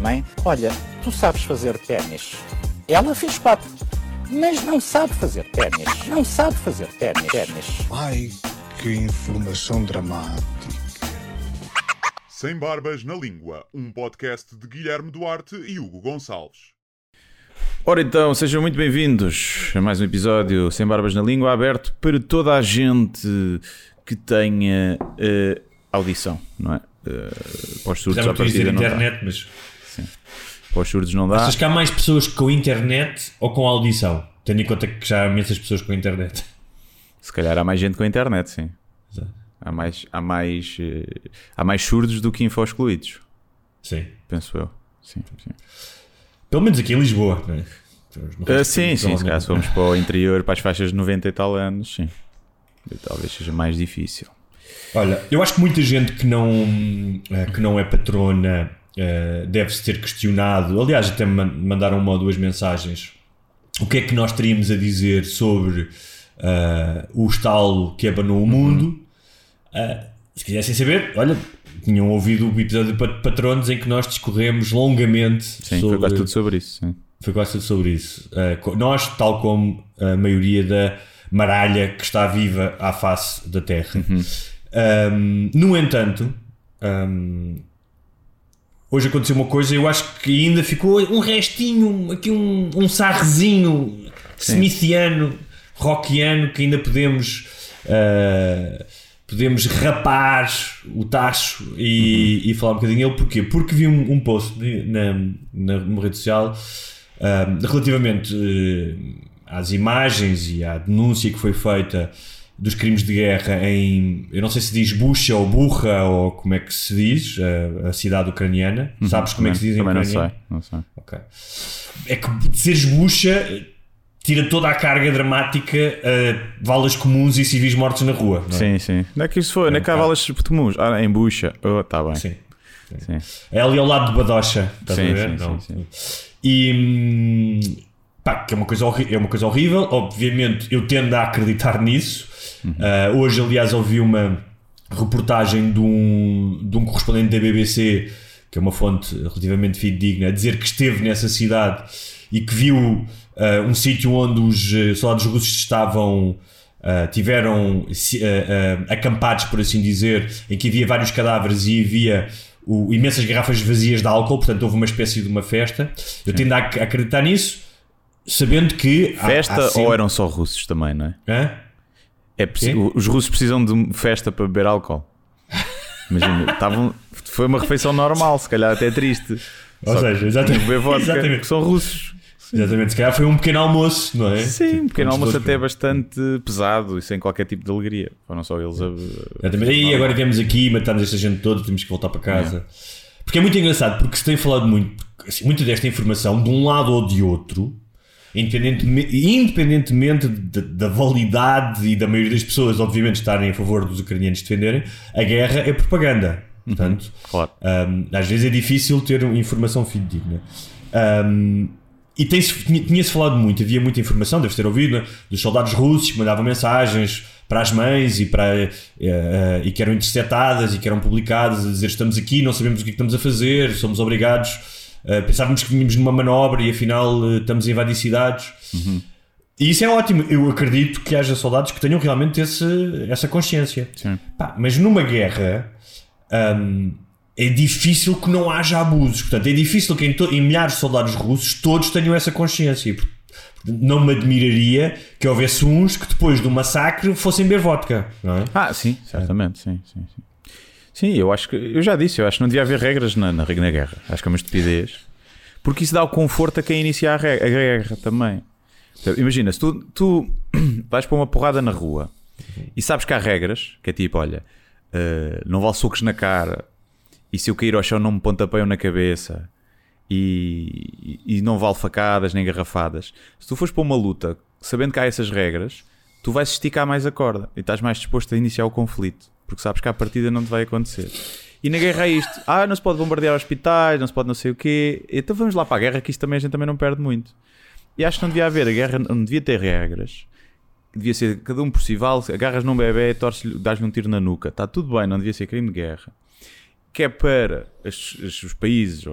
Mãe, olha, tu sabes fazer ténis. Ela fez quatro, mas não sabe fazer ténis. Não sabe fazer ténis. Ai, que informação dramática. Sem Barbas na Língua, um podcast de Guilherme Duarte e Hugo Gonçalves. Ora então, sejam muito bem-vindos a mais um episódio Sem Barbas na Língua, aberto para toda a gente que tenha eh, audição, não é? Uh, para os surdos à partida não dá. internet, mas Para os surdos não dá. achas que há mais pessoas com internet ou com audição? Tendo em conta que já há imensas pessoas com internet. Se calhar há mais gente com internet, sim. Exato. Há mais, há mais, eh, há mais surdos do que info-excluídos, Sim. penso eu. Sim, sim. Pelo menos aqui em Lisboa. Não é? Resto, sim, sim, se calhar se formos para o interior, para as faixas de 90 e tal anos, sim. Talvez seja mais difícil. Olha, eu acho que muita gente que não, eh, que não é patrona eh, deve-se ter questionado. Aliás, até me man- mandaram uma ou duas mensagens. O que é que nós teríamos a dizer sobre eh, o estalo que abanou o mundo? Eh, se quisessem saber, olha, tinham ouvido o episódio de pat- patronos em que nós discorremos longamente Sim, sobre foi quase tudo sobre isso. Sim. foi quase tudo sobre isso. Uh, nós, tal como a maioria da maralha que está viva à face da Terra. Um, no entanto, um, hoje aconteceu uma coisa, eu acho que ainda ficou um restinho, aqui um, um sarrezinho smithiano, rockiano, que ainda podemos. uh, podemos rapar o tacho e, e falar um bocadinho dele. Porquê? Porque vi um, um post de- na, na, numa rede social relativamente eh, às imagens e à denúncia que foi feita dos crimes de guerra em, eu não sei se diz Bucha ou Burra ou como é que se diz, a, a cidade ucraniana. Sabes como é que se diz em Também não ucraniano? sei, não sei. Ok. É que dizeres bucha tira toda a carga dramática a valas comuns e civis mortos na rua. Não é? Sim, sim. Não é que isso foi, não é que há um balas comuns. Ah, em bucha. Oh, tá bem. Sim. Sim. É ali ao lado de Badocha. Estás Sim, a ver? sim, Não. sim, E hum, pá, que é uma, coisa é uma coisa horrível. Obviamente, eu tendo a acreditar nisso. Uhum. Ah, hoje, aliás, ouvi uma reportagem de um, de um correspondente da BBC, que é uma fonte relativamente fidedigna, a dizer que esteve nessa cidade e que viu ah, um sítio onde os eh, soldados russos estavam. ah, tiveram acampados, por assim dizer, em que havia vários cadáveres e havia o- imensas garrafas vazias de álcool, portanto houve uma espécie de uma festa. Eu tendo a ac- acreditar nisso, sabendo que. há- Festa há sempre- ou eram só russos também, não é? Hã? é? Os russos precisam de festa para beber álcool. Imagina, estavam, foi uma refeição normal, se calhar até triste. Ou Só seja, que exatamente. que beber vodka, Exatamente. porque são russos. Exatamente, se calhar foi um pequeno almoço, não é? Sim, um pequeno almoço até bastante pesado e sem qualquer tipo de alegria. Foram só eles a. Exatamente. E agora viemos aqui, matamos esta gente toda, temos que voltar para casa. Porque é muito engraçado, porque se tem falado muito, assim, muita desta informação, de um lado ou de outro, independentemente, independentemente de- da validade e da maioria das pessoas, obviamente, estarem a favor dos ucranianos defenderem, a guerra é propaganda. Portanto, Claro. um, às vezes é difícil ter informação fidedigna. Um, e tinha-se falado muito, havia muita informação, deves ter ouvido, né, dos soldados russos que mandavam mensagens para as mães e, para, eh, e que eram interceptadas e que eram publicadas a dizer estamos aqui, não sabemos o que é que estamos a fazer, somos obrigados, eh, pensávamos que vínhamos numa manobra e afinal eh, estamos a invadir cidades. E isso é ótimo. Eu acredito que haja soldados que tenham realmente esse, essa consciência. Pá, mas numa guerra hum, é difícil que não haja abusos. Portanto, é difícil que em, em milhares de soldados russos todos tenham essa consciência. Não me admiraria que houvesse uns que depois do massacre fossem beber vodka. Não é? Ah, sim, certamente, sim, sim, sim. Sim, eu acho que eu já disse, eu acho que não devia haver regras na, na, na guerra. Acho que é uma estupidez. Porque isso dá o conforto a quem inicia a, a guerra também. Imagina, se tu, tu vais para uma porrada na rua e sabes que há regras, que é tipo, olha, eh, não vale socos na cara e se eu cair ao chão não me pontapeiam na cabeça e, e não vale facadas nem garrafadas. Se tu fores para uma luta sabendo que há essas regras, tu vais esticar mais a corda e estás mais disposto a iniciar o conflito, porque sabes que a partida não te vai acontecer. E na guerra é isto: ah, não se pode bombardear hospitais, não se pode não sei o quê. Então vamos lá para a guerra, que isto também a gente também não perde muito. E acho que não devia haver, a guerra não devia ter regras. Devia ser cada um por si vale, agarras num bebê, dás-lhe um tiro na nuca. Está tudo bem, não devia ser crime de guerra que é para os, os países,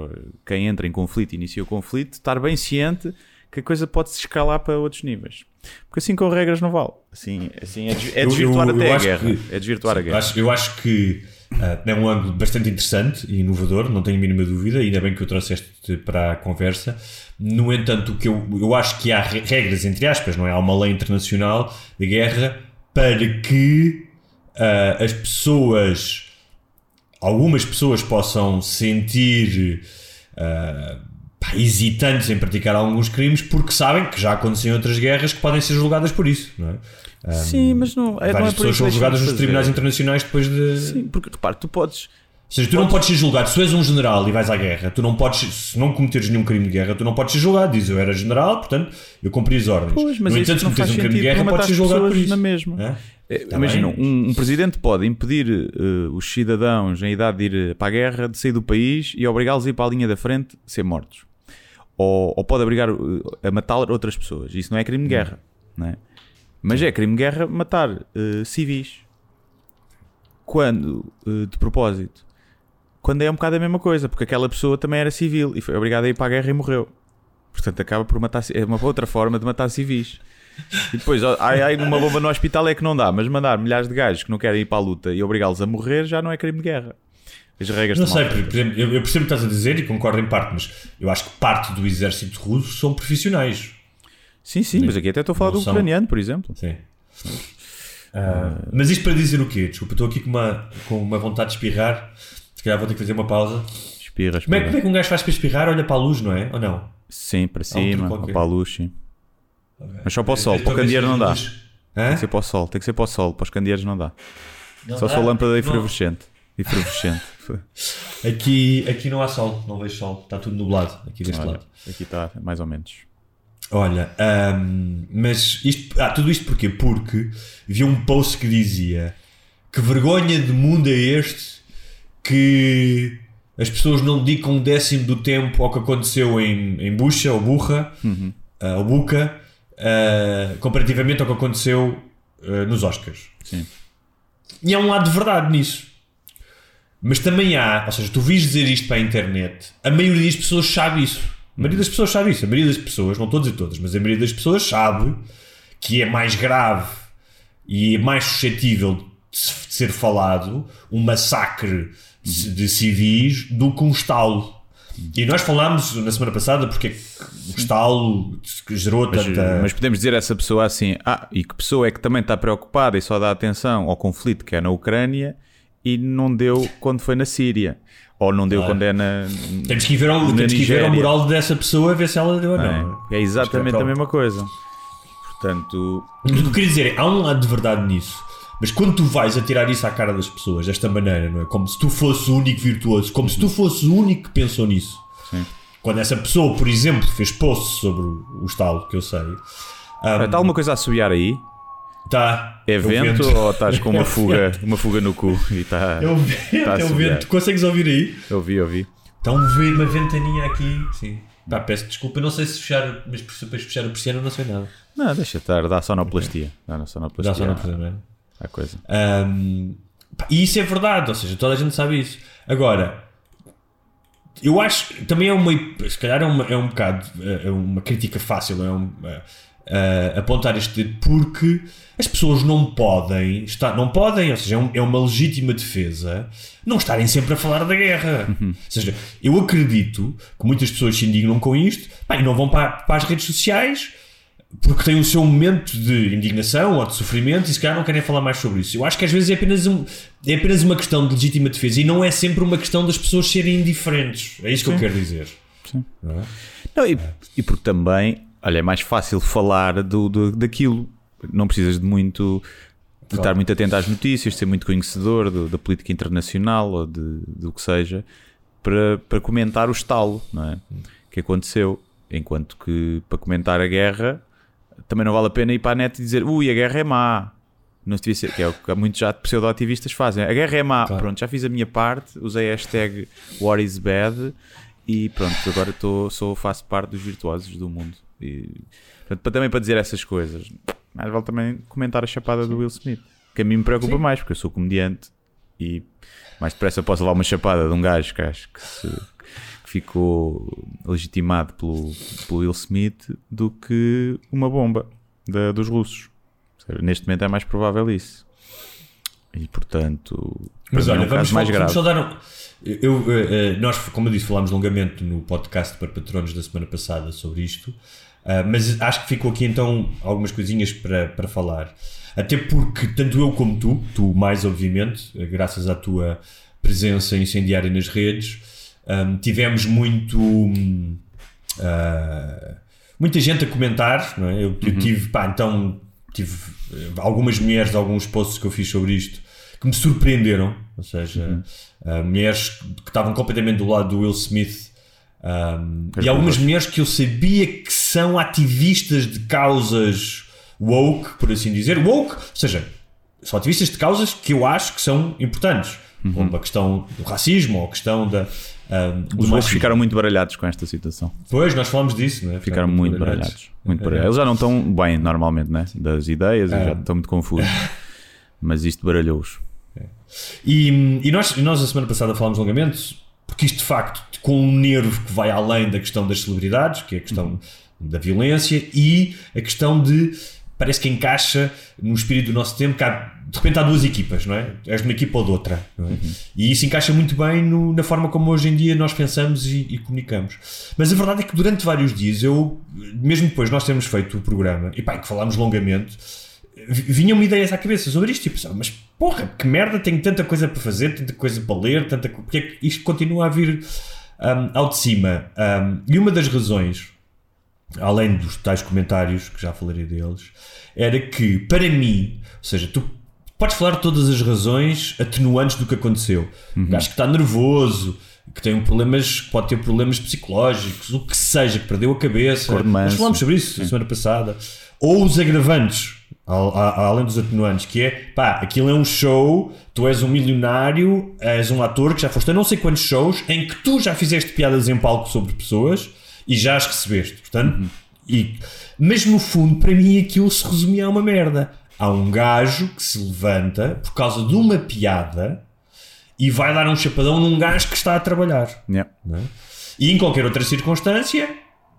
quem entra em conflito e inicia o conflito, estar bem ciente que a coisa pode se escalar para outros níveis. Porque assim com regras não vale. Assim, assim é, é desvirtuar eu, eu, eu até a guerra. Que, é desvirtuar sim, a guerra. Eu acho, eu acho que uh, é um ângulo bastante interessante e inovador, não tenho a mínima dúvida, ainda bem que o trouxeste para a conversa. No entanto, o que eu, eu acho que há regras, entre aspas, não é? Há uma lei internacional de guerra para que uh, as pessoas algumas pessoas possam sentir uh, pá, hesitantes em praticar alguns crimes porque sabem que já aconteceu em outras guerras que podem ser julgadas por isso, não é? Um, Sim, mas não. É, várias não é pessoas são julgadas nos tribunais internacionais depois de. Sim, porque repare, tu podes. Ou seja, tu podes... não podes ser julgado. Se tu és um general e vais à guerra, tu não podes, se não cometeres nenhum crime de guerra, tu não podes ser julgado. Diz eu era general, portanto eu cumpri as ordens. Pois, mas no entanto, se cometeres um crime de guerra, podes ser julgado por isso. Na mesma. É? Tá Imagina, um, um, presidente pode impedir uh, os cidadãos em idade de ir para a guerra de sair do país e obrigá-los a ir para a linha da frente ser mortos. Ou, ou pode obrigar uh, a matar outras pessoas. Isso não é crime de guerra. Não é? Mas é crime de guerra matar uh, civis. Quando, de propósito, quando é um bocado a mesma coisa, porque aquela pessoa também era civil e foi obrigada a ir para a guerra e morreu. Portanto, acaba por matar. É uma outra forma de matar civis. E depois, ai ai, numa bomba no hospital é que não dá, mas mandar milhares de gajos que não querem ir para a luta e obrigá-los a morrer já não é crime de guerra. As regras Não sei, por exemplo, eu, eu percebo o que estás a dizer e concordo em parte, mas eu acho que parte do exército russo são profissionais. Sim, sim, mas aqui até estou a falar do são... ucraniano, por exemplo. Sim. Uh, mas isto para dizer o quê? Desculpa, estou aqui com uma, com uma vontade de espirrar. Se calhar vou ter que fazer uma pausa. Espirra, espirra. Como é, como é que um gajo faz para espirrar? Olha para a luz, não é? Ou não? Sim, para cima, um para a luz, sim. Okay. Mas só para o sol, para o candeeiro não dá. Tem que ser para o sol, tem que ser para o sol, para os candeeiros não dá. Não só dá? se for lâmpada efervescente. Efervescente. Aqui, aqui não há sol, não vejo sol, está tudo nublado aqui deste Olha, lado. Aqui está, mais ou menos. Olha, um, mas isto, ah, tudo isto porquê? Porque vi um post que dizia que vergonha de mundo é este que as pessoas não dedicam um décimo do tempo ao que aconteceu em, em Bucha ou Burra uhum. uh, ou Buca uh, comparativamente ao que aconteceu uh, nos Oscars. Sim. E há um lado de verdade nisso. Mas também há, ou seja, tu vis dizer isto para a internet, a maioria das pessoas sabe isso. A maioria das pessoas sabe isso. A maioria das pessoas, não todas e todas, mas a maioria das pessoas sabe que é mais grave e é mais suscetível de ser falado um massacre de civis do que um estalo. E nós falámos na semana passada porque é o estalo gerou mas, tanta. Mas podemos dizer a essa pessoa assim: ah, e que pessoa é que também está preocupada e só dá atenção ao conflito que é na Ucrânia e não deu quando foi na Síria. Ou não deu claro. quando é na. Temos que ir ver, ao, temos que ver ao moral dessa pessoa ver se ela deu ou não. É, é exatamente é a mesma coisa. Portanto. O que eu queria dizer é: há um lado de verdade nisso. Mas quando tu vais a tirar isso à cara das pessoas, desta maneira, não é? Como se tu fosses o único virtuoso, como se tu fosses o único que pensou nisso. Sim. Quando essa pessoa, por exemplo, fez post sobre o estalo, que eu sei. Um, Está alguma coisa a assobiar aí? Tá. É, vento, vento, ou estás com uma fuga, uma fuga no cu e está. É o vento, tá é o vento. Consegues ouvir aí? Ouvi, ouvi. Está uma ventaninha aqui. Sim. Pá, peço desculpa, não sei se fechar, mas depois fechar a persiana não sei nada. Não, deixa estar, dá sonoplastia. Dá sonoplastia. Dá sonoplastia, a coisa. Um, e isso é verdade, ou seja, toda a gente sabe isso. Agora, eu acho também é uma. Se calhar é, uma, é um bocado. É uma crítica fácil, é um, uh, apontar este dedo, porque as pessoas não podem estar. Não podem, ou seja, é, um, é uma legítima defesa não estarem sempre a falar da guerra. Uhum. Ou seja, eu acredito que muitas pessoas se indignam com isto bem, não vão para, para as redes sociais porque têm o seu momento de indignação ou de sofrimento e se calhar não querem falar mais sobre isso. Eu acho que às vezes é apenas, um, é apenas uma questão de legítima defesa e não é sempre uma questão das pessoas serem indiferentes. É isso Sim. que eu quero dizer. Sim. Não, é? não e, e, porque também, olha, é mais fácil falar do, do, daquilo. Não precisas de muito. de estar muito atento às notícias, de ser muito conhecedor do- da política internacional ou de, do que seja, para, para comentar o estalo, não é? Que aconteceu. Enquanto que para comentar a guerra também não vale a pena ir para a net e dizer ui, a guerra é má. Não se devia ser, que é o que muitos já pseudo-ativistas fazem. A guerra é má. Claro. Pronto, já fiz a minha parte, usei a hashtag War is bad e pronto, agora estou, sou, faço parte dos virtuosos do mundo. E, portanto, para, também para dizer essas coisas, mais vale também comentar a chapada do Will Smith, que a mim me preocupa mais, porque eu sou comediante e mais depressa posso levar uma chapada de um gajo que acho que, se- que ficou legitimado pelo, pelo Will Smith do que uma bomba da- dos russos. Neste momento é mais provável isso. E portanto, Mas mim olha, é um vamos, mais vamos grave. só dar um. Eu, eh, eh, nós, como eu disse, falámos longamente no podcast para patronos da semana passada sobre isto, ah, mas acho que ficou aqui então algumas coisinhas para, para falar. Até porque, tanto eu como tu, tu mais obviamente, graças à tua presença incendiária nas redes, ahm, tivemos muito. ah, muita gente a comentar, não é? Eu, eu tive, pá, então tive eh, algumas mulheres, alguns posts que eu fiz sobre isto que me surpreenderam, ou seja, ah, mulheres que estavam completamente do lado do Will Smith um, e algumas mulheres que eu sabia que são ativistas de causas woke, por assim dizer, woke, ou seja, são ativistas de causas que eu acho que são importantes, como a questão do racismo ou a questão da um, Os machismo. ficaram muito baralhados com esta situação. Pois, nós falamos disso, não é? Ficaram muito baralhados. Muito baralhados. Eles já não estão bem normalmente, né? Das ideias, já estão muito confusos. Mas isto baralhou-os. E, e nós, e nós a semana passada falámos longamente, porque isto de facto com um nervo que vai além da questão das celebridades, que é a questão da violência, e a questão de parece que encaixa no espírito do nosso tempo que há, de repente há duas equipas, não é? És de uma equipa ou de outra, não é? E isso encaixa muito bem no- na forma como hoje em dia nós pensamos e, e comunicamos. Mas a verdade é que durante vários dias eu, mesmo depois de nós termos feito o programa, e pá, que falámos longamente, vi- vinham-me ideias à cabeça sobre isto. E eu pensava, mas porra, que merda, tenho tanta coisa para fazer, tanta coisa para ler, tanta porque é que isto continua a vir um, ao de cima? Um, e uma das razões, além dos tais comentários, que já falarei deles, era que, para mim, ou seja, tu podes falar todas as razões atenuantes do que aconteceu. Uhum. Um gajo que está nervoso, que tem problemas, pode ter problemas psicológicos, o que seja, que perdeu a cabeça. Nós falámos sobre isso na semana passada. Ou os agravantes, além dos atenuantes, que é pá, aquilo é um show, tu és um milionário, és um ator que já foste a não sei quantos shows em que tu já fizeste piadas em palco sobre pessoas e já as recebeste. Portanto, e, mas no fundo, para mim, aquilo se resumia a uma merda. Há um gajo que se levanta por causa de uma piada e vai dar um chapadão num gajo que está a trabalhar. Yeah. é? E em qualquer outra circunstância,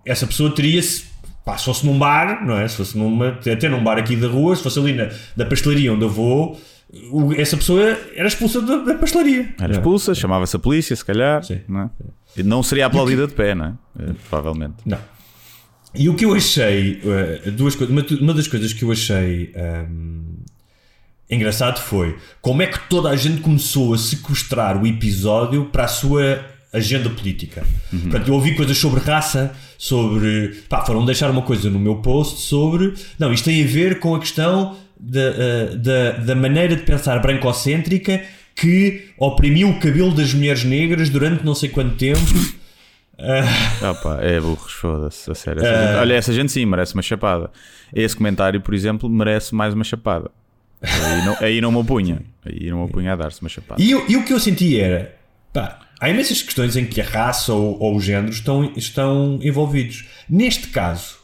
essa pessoa teria-se. Pá, se fosse num bar, não é? Se fosse numa, até num bar aqui da rua, se fosse ali na, na pastelaria onde eu vou, o- essa pessoa era expulsa da, da pastelaria. Era expulsa, chamava-se a polícia, se calhar. Sim. Não, é? Não seria aplaudida de pé, não é? Eh, Provavelmente. Não. E o que eu achei, eh, duas coisas, uma, uma das coisas que eu achei hum, engraçado foi como é que toda a gente começou a sequestrar o episódio para a sua agenda política. Portanto, eu ouvi coisas sobre raça, sobre. Pá, foram deixar uma coisa no meu post sobre. Não, isto tem a ver com a questão da, eh, da, da maneira de pensar brancocêntrica que oprimiu o cabelo das mulheres negras durante não sei quanto tempo. Ah, pá, é burros, foda-se, a sério. Essa gente- olha, essa gente sim merece uma chapada. Esse comentário, por exemplo, merece mais uma chapada. Aí não, aí não me opunha. Aí não me opunha a dar-se uma chapada. E, eu- e o que eu senti era, pá, há imensas questões em que a raça ou, ou o género estão, estão envolvidos. Neste caso,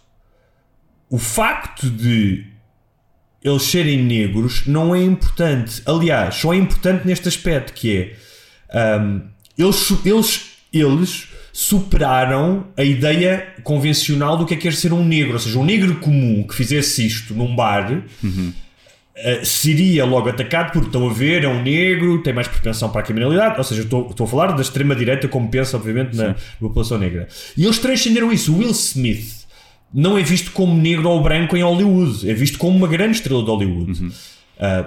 o facto de eles serem negros não é importante. Aliás, só é importante neste aspecto que é hum, eles, eles, eles superaram a ideia convencional do que é que é ser um negro. Ou seja, um negro comum que fizesse isto num bar Uh, seria logo atacado porque estão a ver, é um negro, tem mais propensão para a criminalidade. Ou seja, estou, estou a falar da extrema-direita, como pensa, obviamente, na, na população negra. E eles transcenderam isso. Will Smith não é visto como negro ou branco em Hollywood, é visto como uma grande estrela de Hollywood. Uh,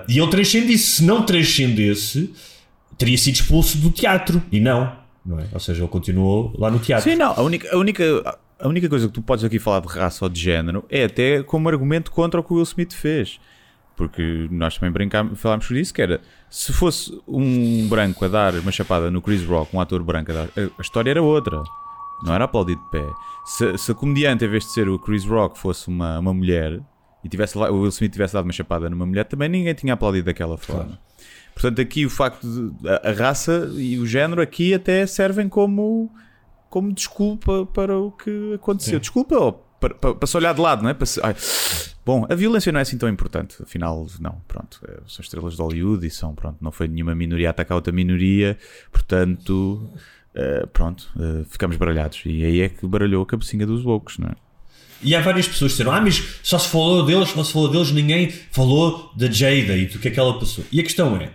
e ele transcende isso. Se não transcendesse, teria sido expulso do teatro. E não. não é? Ou seja, ele continuou lá no teatro. Sim, não. A única, a, única, a única coisa que tu podes aqui falar de raça ou de género é até como argumento contra o que o Will Smith fez. Porque nós também brincámos, falámos sobre isso, que era se fosse um branco a dar uma chapada no Chris Rock, um ator branco a dar, a, a história era outra. Não era aplaudido de pé. Se, se a comediante, em vez de ser o Chris Rock, fosse uma, uma mulher e tivesse lá, o Will Smith tivesse dado uma chapada numa mulher, também ninguém tinha aplaudido daquela forma. Portanto, aqui o facto de a, a raça e o género aqui até servem como, como desculpa para o que aconteceu. Sim. Desculpa ou para, para, para se olhar de lado, não é? Se- ai, bom, a violência não é assim tão importante. Afinal, não, pronto. eh, São estrelas de Hollywood e são, pronto, não foi nenhuma minoria a atacar outra minoria, portanto, eh, pronto, eh, ficamos baralhados. E aí é que baralhou a cabecinha dos loucos, não é? E há várias pessoas que disseram: Ah, mas só se falou deles, só se falou deles, ninguém falou da Jada e do que é que ela passou. E a questão é: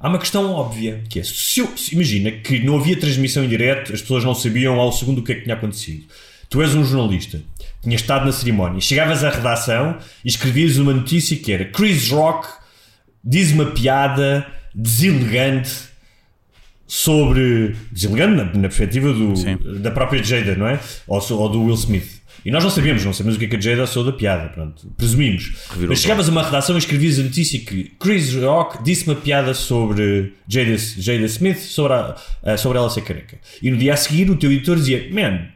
há uma questão óbvia, que é: se eu- se- imagina que não havia transmissão em direto, as pessoas não sabiam ao segundo o que é que tinha acontecido. Tu és um jornalista, tinhas estado na cerimónia, chegavas à redação e escrevias uma notícia que era: Chris Rock diz uma piada deselegante sobre. deselegante na, na perspectiva do, Sim. da própria Jada, não é? Ou, ou do Will Smith. E nós não sabíamos, não sabemos o que é que a Jada achou da piada, pronto, presumimos. Revirou Mas chegavas a uma redação e escrevias a notícia que Chris Rock disse uma piada sobre Jada, Jada Smith, sobre, a- sobre ela ser careca. E no dia a seguir o teu editor dizia: Man,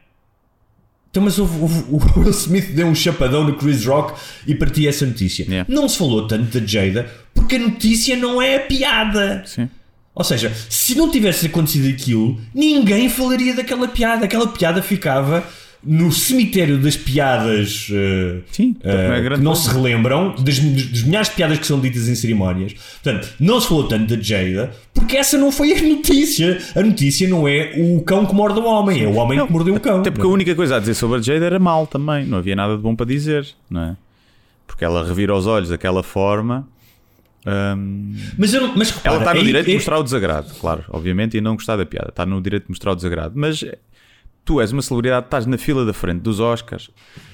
então, mas houve- houve- o Will Smith deu um chapadão no Chris Rock e partia essa notícia. Yeah. Não se falou tanto da Jada porque a notícia não é a piada. Sim. Ou seja, se não tivesse acontecido aquilo, ninguém falaria daquela piada. Aquela piada ficava no cemitério das piadas eh, Sim, não é que não coisa. se relembram, das, das milhares de piadas que são ditas em cerimónias. Portanto, não se falou tanto da Jada porque essa não foi a notícia. A notícia não é o cão que morde o homem, é o homem que mordeu o cão. Até porque a única coisa a dizer sobre a Jade era mal também, não havia nada de bom para dizer, não é? Porque ela revira os olhos daquela forma. hum, Mas, eu não- mas repara, ela está no aí- direito de é- mostrar o desagrado, claro, obviamente, e não gostar da piada. Está no direito de mostrar o desagrado. Mas tu és uma celebridade, estás na fila da frente dos Oscars,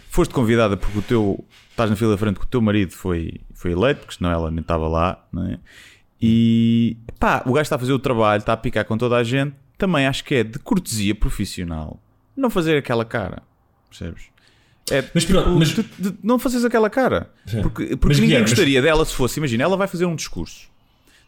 foste convidada porque o teu. Estás na fila da frente porque o teu marido foi, foi eleito, porque senão ela nem estava lá, não é? E pá, o gajo está a fazer o trabalho, está a picar com toda a gente. Também acho que é de cortesia profissional não fazer aquela cara, percebes? É, Mas pronto, mas- de- de não fazes aquela cara. Sim. Porque, porque Mas, ninguém Guilherme, mas- gostaria dela se fosse. Imagina, ela vai fazer um discurso,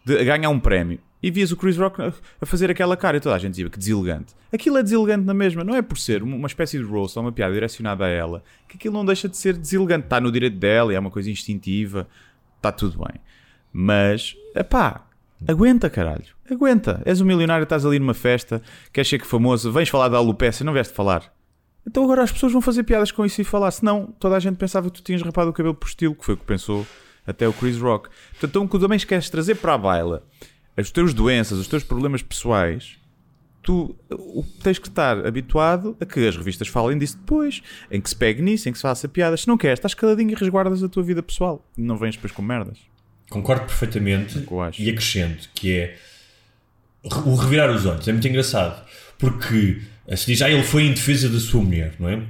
de, ganhar um prémio, e vias o Chris Rock a, fazer aquela cara e toda a gente dizia que deselegante. Aquilo é deselegante na mesma, não é por ser uma espécie de roast ou uma piada direcionada a ela, que aquilo não deixa de ser deselegante. Está no direito dela é uma coisa instintiva, está tudo bem. Mas, pá, aguenta, caralho. Aguenta. És um milionário, estás ali numa festa, queres ser que famoso, vens falar da alopecia, não vieste falar. Então agora as pessoas vão fazer piadas com isso e falar. Senão toda a gente pensava que tu tinhas rapado o cabelo por estilo, que foi o que pensou até o Chris Rock. Portanto, então, tu também queres trazer para a baila as tuas doenças, os teus problemas pessoais, tu o- tens que estar habituado a que as revistas falem disso depois, em que se pegue nisso, em que se faça piadas. Se não queres, estás caladinho e resguardas a tua vida pessoal. Não vens depois com merdas. Concordo perfeitamente acho. e acrescento que é o revirar os olhos. É muito engraçado porque se diz, ah, ele foi em defesa da sua mulher, não é?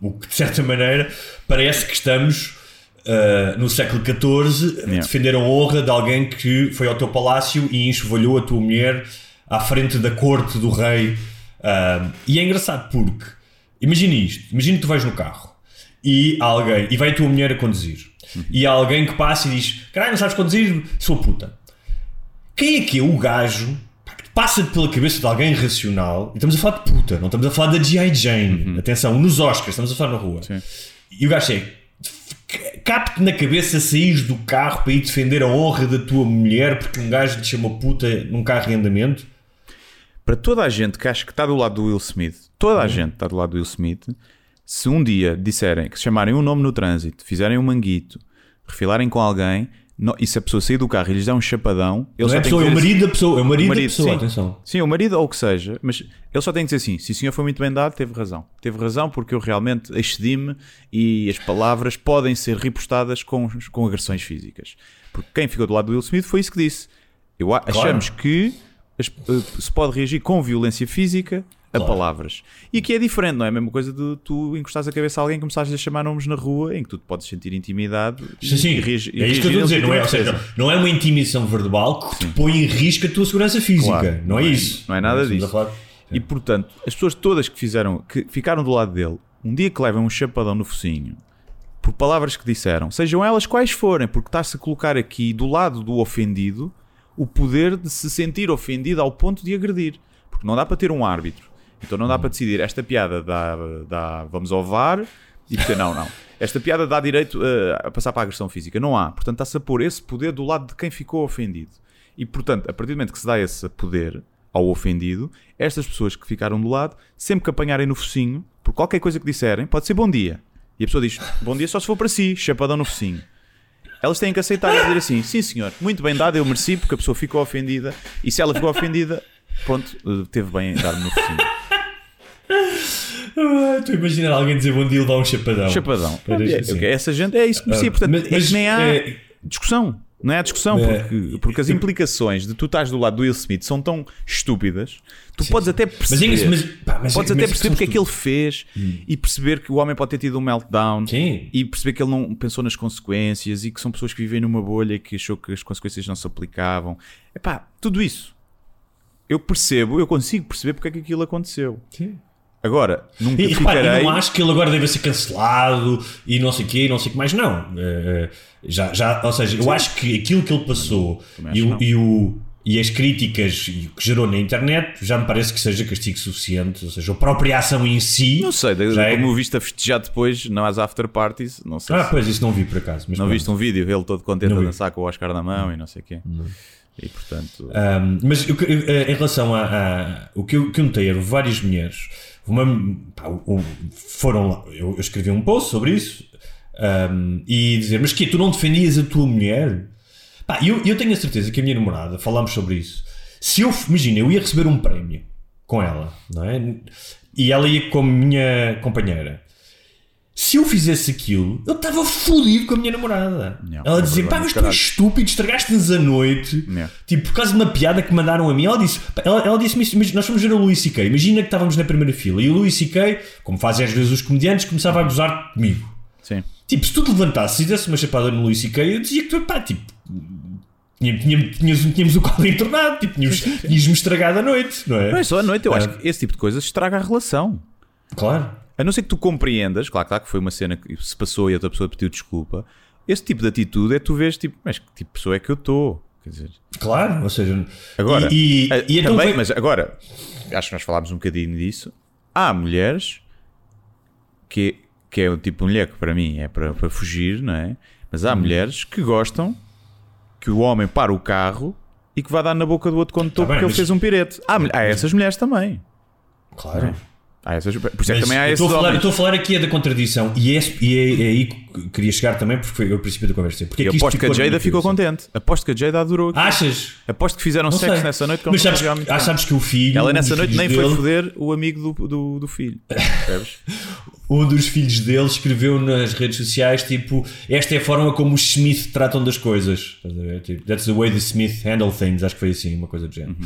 O que de certa maneira parece que estamos ah, no século XIV Yeah. defender a honra de alguém que foi ao teu palácio e enxovalhou a tua mulher à frente da corte do rei. Ah, e é engraçado porque imagina isto: imagina que tu vais no carro e alguém, e vai a tua mulher a conduzir, e há alguém que passa e diz: Caralho, não sabes conduzir? Sou puta. Quem é que é o gajo passa pela cabeça de alguém racional? E estamos a falar de puta, não estamos a falar da G.I. Jane. Atenção, nos Oscars, estamos a falar na rua. Sim. E o gajo é. Capte na cabeça sair do carro para ir defender a honra da tua mulher porque um gajo te chamou puta num carro em andamento. para toda a gente que acha que está do lado do Will Smith, toda a Uhum. gente está do lado do Will Smith, se um dia disserem que se chamarem um nome no trânsito, fizerem um manguito, refilarem com alguém, no- e se a pessoa sair do carro e lhes der um chapadão, ele Não só é, pessoa, é o marido da pessoa, é o marido, da pessoa, sim. atenção. Sim, o marido ou o que seja, mas ele só tem que dizer assim: se o senhor foi muito bem dado, teve razão. Teve razão porque eu realmente excedi-me e as palavras podem ser repostadas com, com agressões físicas. Porque quem ficou do lado do Will Smith foi isso que disse. Eu, a- Achamos que se pode reagir com violência física a Claro. palavras. E aqui é diferente, não é a mesma coisa de tu encostares a cabeça a alguém e começares a chamar nomes na rua em que tu te podes sentir intimidade Sim, sim. e reagi- e é isso que eu estou a dizer, não é? Ou reagir seja, não é uma intimidação verbal que te põe em risco a tua segurança física. Claro, não, é isso. Não é nada a disso. E portanto, as pessoas todas que fizeram, que ficaram do lado dele, um dia que levam um chapadão no focinho, por palavras que disseram, sejam elas quais forem, porque está-se a colocar aqui do lado do ofendido o poder de se sentir ofendido ao ponto de agredir. Porque não dá para ter um árbitro. Então não dá para decidir esta piada dá, dá vamos ao VAR e dizer não, não. Esta piada dá direito uh, a passar para a agressão física. Não há. Portanto, está-se a pôr esse poder do lado de quem ficou ofendido. E, portanto, a partir do momento que se dá esse poder ao ofendido, estas pessoas que ficaram do lado, sempre que apanharem no focinho, por qualquer coisa que disserem, pode ser bom dia. E a pessoa diz, bom dia só se for para si, chapadão no focinho. Elas têm que aceitar e dizer assim, sim senhor, muito bem dado, eu mereci, porque a pessoa ficou ofendida, e se ela ficou ofendida, pronto, teve bem em dar-me no focinho. Ah, Estou a imaginar alguém dizer bom dia e levar um chapadão. Chapadão. Era É, assim. Essa gente é isso que merecia. Ah, Portanto, mas- é mas, que nem há eh, discussão. Não é a discussão, eh, porque, porque as implicações de tu estás do lado do Will Smith são tão estúpidas, tu podes até Mas, perceber. é- mas, pá, mas- podes até mas perceber são porque é que ele fez e perceber que o homem pode ter tido um meltdown Sim. e perceber que ele não pensou nas consequências e que são pessoas que vivem numa bolha e que achou que as consequências não se aplicavam. Epá, tudo isso. Eu percebo, eu consigo perceber porque é que aquilo aconteceu. Sim. Agora, nunca E repara, ficarei. não acho que ele agora deva ser cancelado e não sei o quê, e não sei o que mais, não. Eh, eh, já, já, ou seja, eu acho que aquilo que ele passou e, o, não. e, o- e as críticas que gerou na internet já me parece que seja castigo suficiente. Ou seja, a própria ação em si. Não sei, é- como o viste a festejar depois nas after parties, não sei Ah, se- pois, isso não vi por acaso. Não pronto. viste um vídeo, ele todo contente Não a vi. dançar com o Oscar na mão e não sei o quê. E portanto, Um, mas eu- eu- em relação a, a- o que eu, que eu notei eram várias mulheres. Uma, pá, foram lá, eu, eu escrevi um post sobre isso um, e dizer: Mas que tu não defendias a tua mulher? Pá, eu, eu tenho a certeza que a minha namorada, falámos sobre isso. Se eu, imagina, eu ia receber um prémio com ela, não é? E ela ia como minha companheira. Se eu fizesse aquilo, eu estava fodido com a minha namorada. Não, ela é dizia: pá, mas tu caralho." és estúpido, estragaste-nos a noite. Não. Tipo, por causa de uma piada que mandaram a mim, ela disse: ela, ela disse-me isso, imagina, nós fomos ver o Louis C.K. Imagina que estávamos na primeira fila e o Louis C.K., como fazem às vezes os comediantes, começava a gozar comigo. sim. Tipo, se tu te levantasses e desse uma chapada no Louis C.K., eu dizia que tu, pá, tipo. Tínhamos, tínhamos, o colo entornado, tipo, tínhamos- tínhamos-me estragado a noite, não é? Não é só à noite, eu acho Ah. que esse tipo de coisas estraga a relação. Claro. A não ser que tu compreendas, claro, claro que foi uma cena que se passou e a outra pessoa pediu desculpa. Esse tipo de atitude é tu vês, tipo, mas que tipo de pessoa é que eu estou? Quer dizer, Claro, ou seja. agora, E, e, eh, e então também, foi- mas agora, acho que nós falámos um bocadinho disso. Há mulheres que, que é o tipo de mulher que para mim é para, para fugir, não é? Mas Uhum. há mulheres que gostam que o homem para o carro e que vá dar na boca do outro condutor Tá bem, porque ele mas- fez um pirete. Há, há essas mulheres também. Claro. Há essas, por isso é que também há esses estou a falar, estou a falar aqui é da contradição e é, e é, é aí que queria chegar também porque foi o princípio da conversa. Porque é aposto que a Jada ficou contente. Aposto que a Jada adorou. Achas? Aposto que fizeram Não sexo sei. nessa noite. Mas ele sabes, ah, que o filho. Ela nessa noite nem filhos foi dele, foder o amigo do, do, do filho. Percebes? Um dos filhos dele escreveu nas redes sociais tipo: Esta é a forma como os Smith tratam das coisas. Estás a ver? Tipo, That's the way the Smith handle things. Acho que foi assim, uma coisa do género.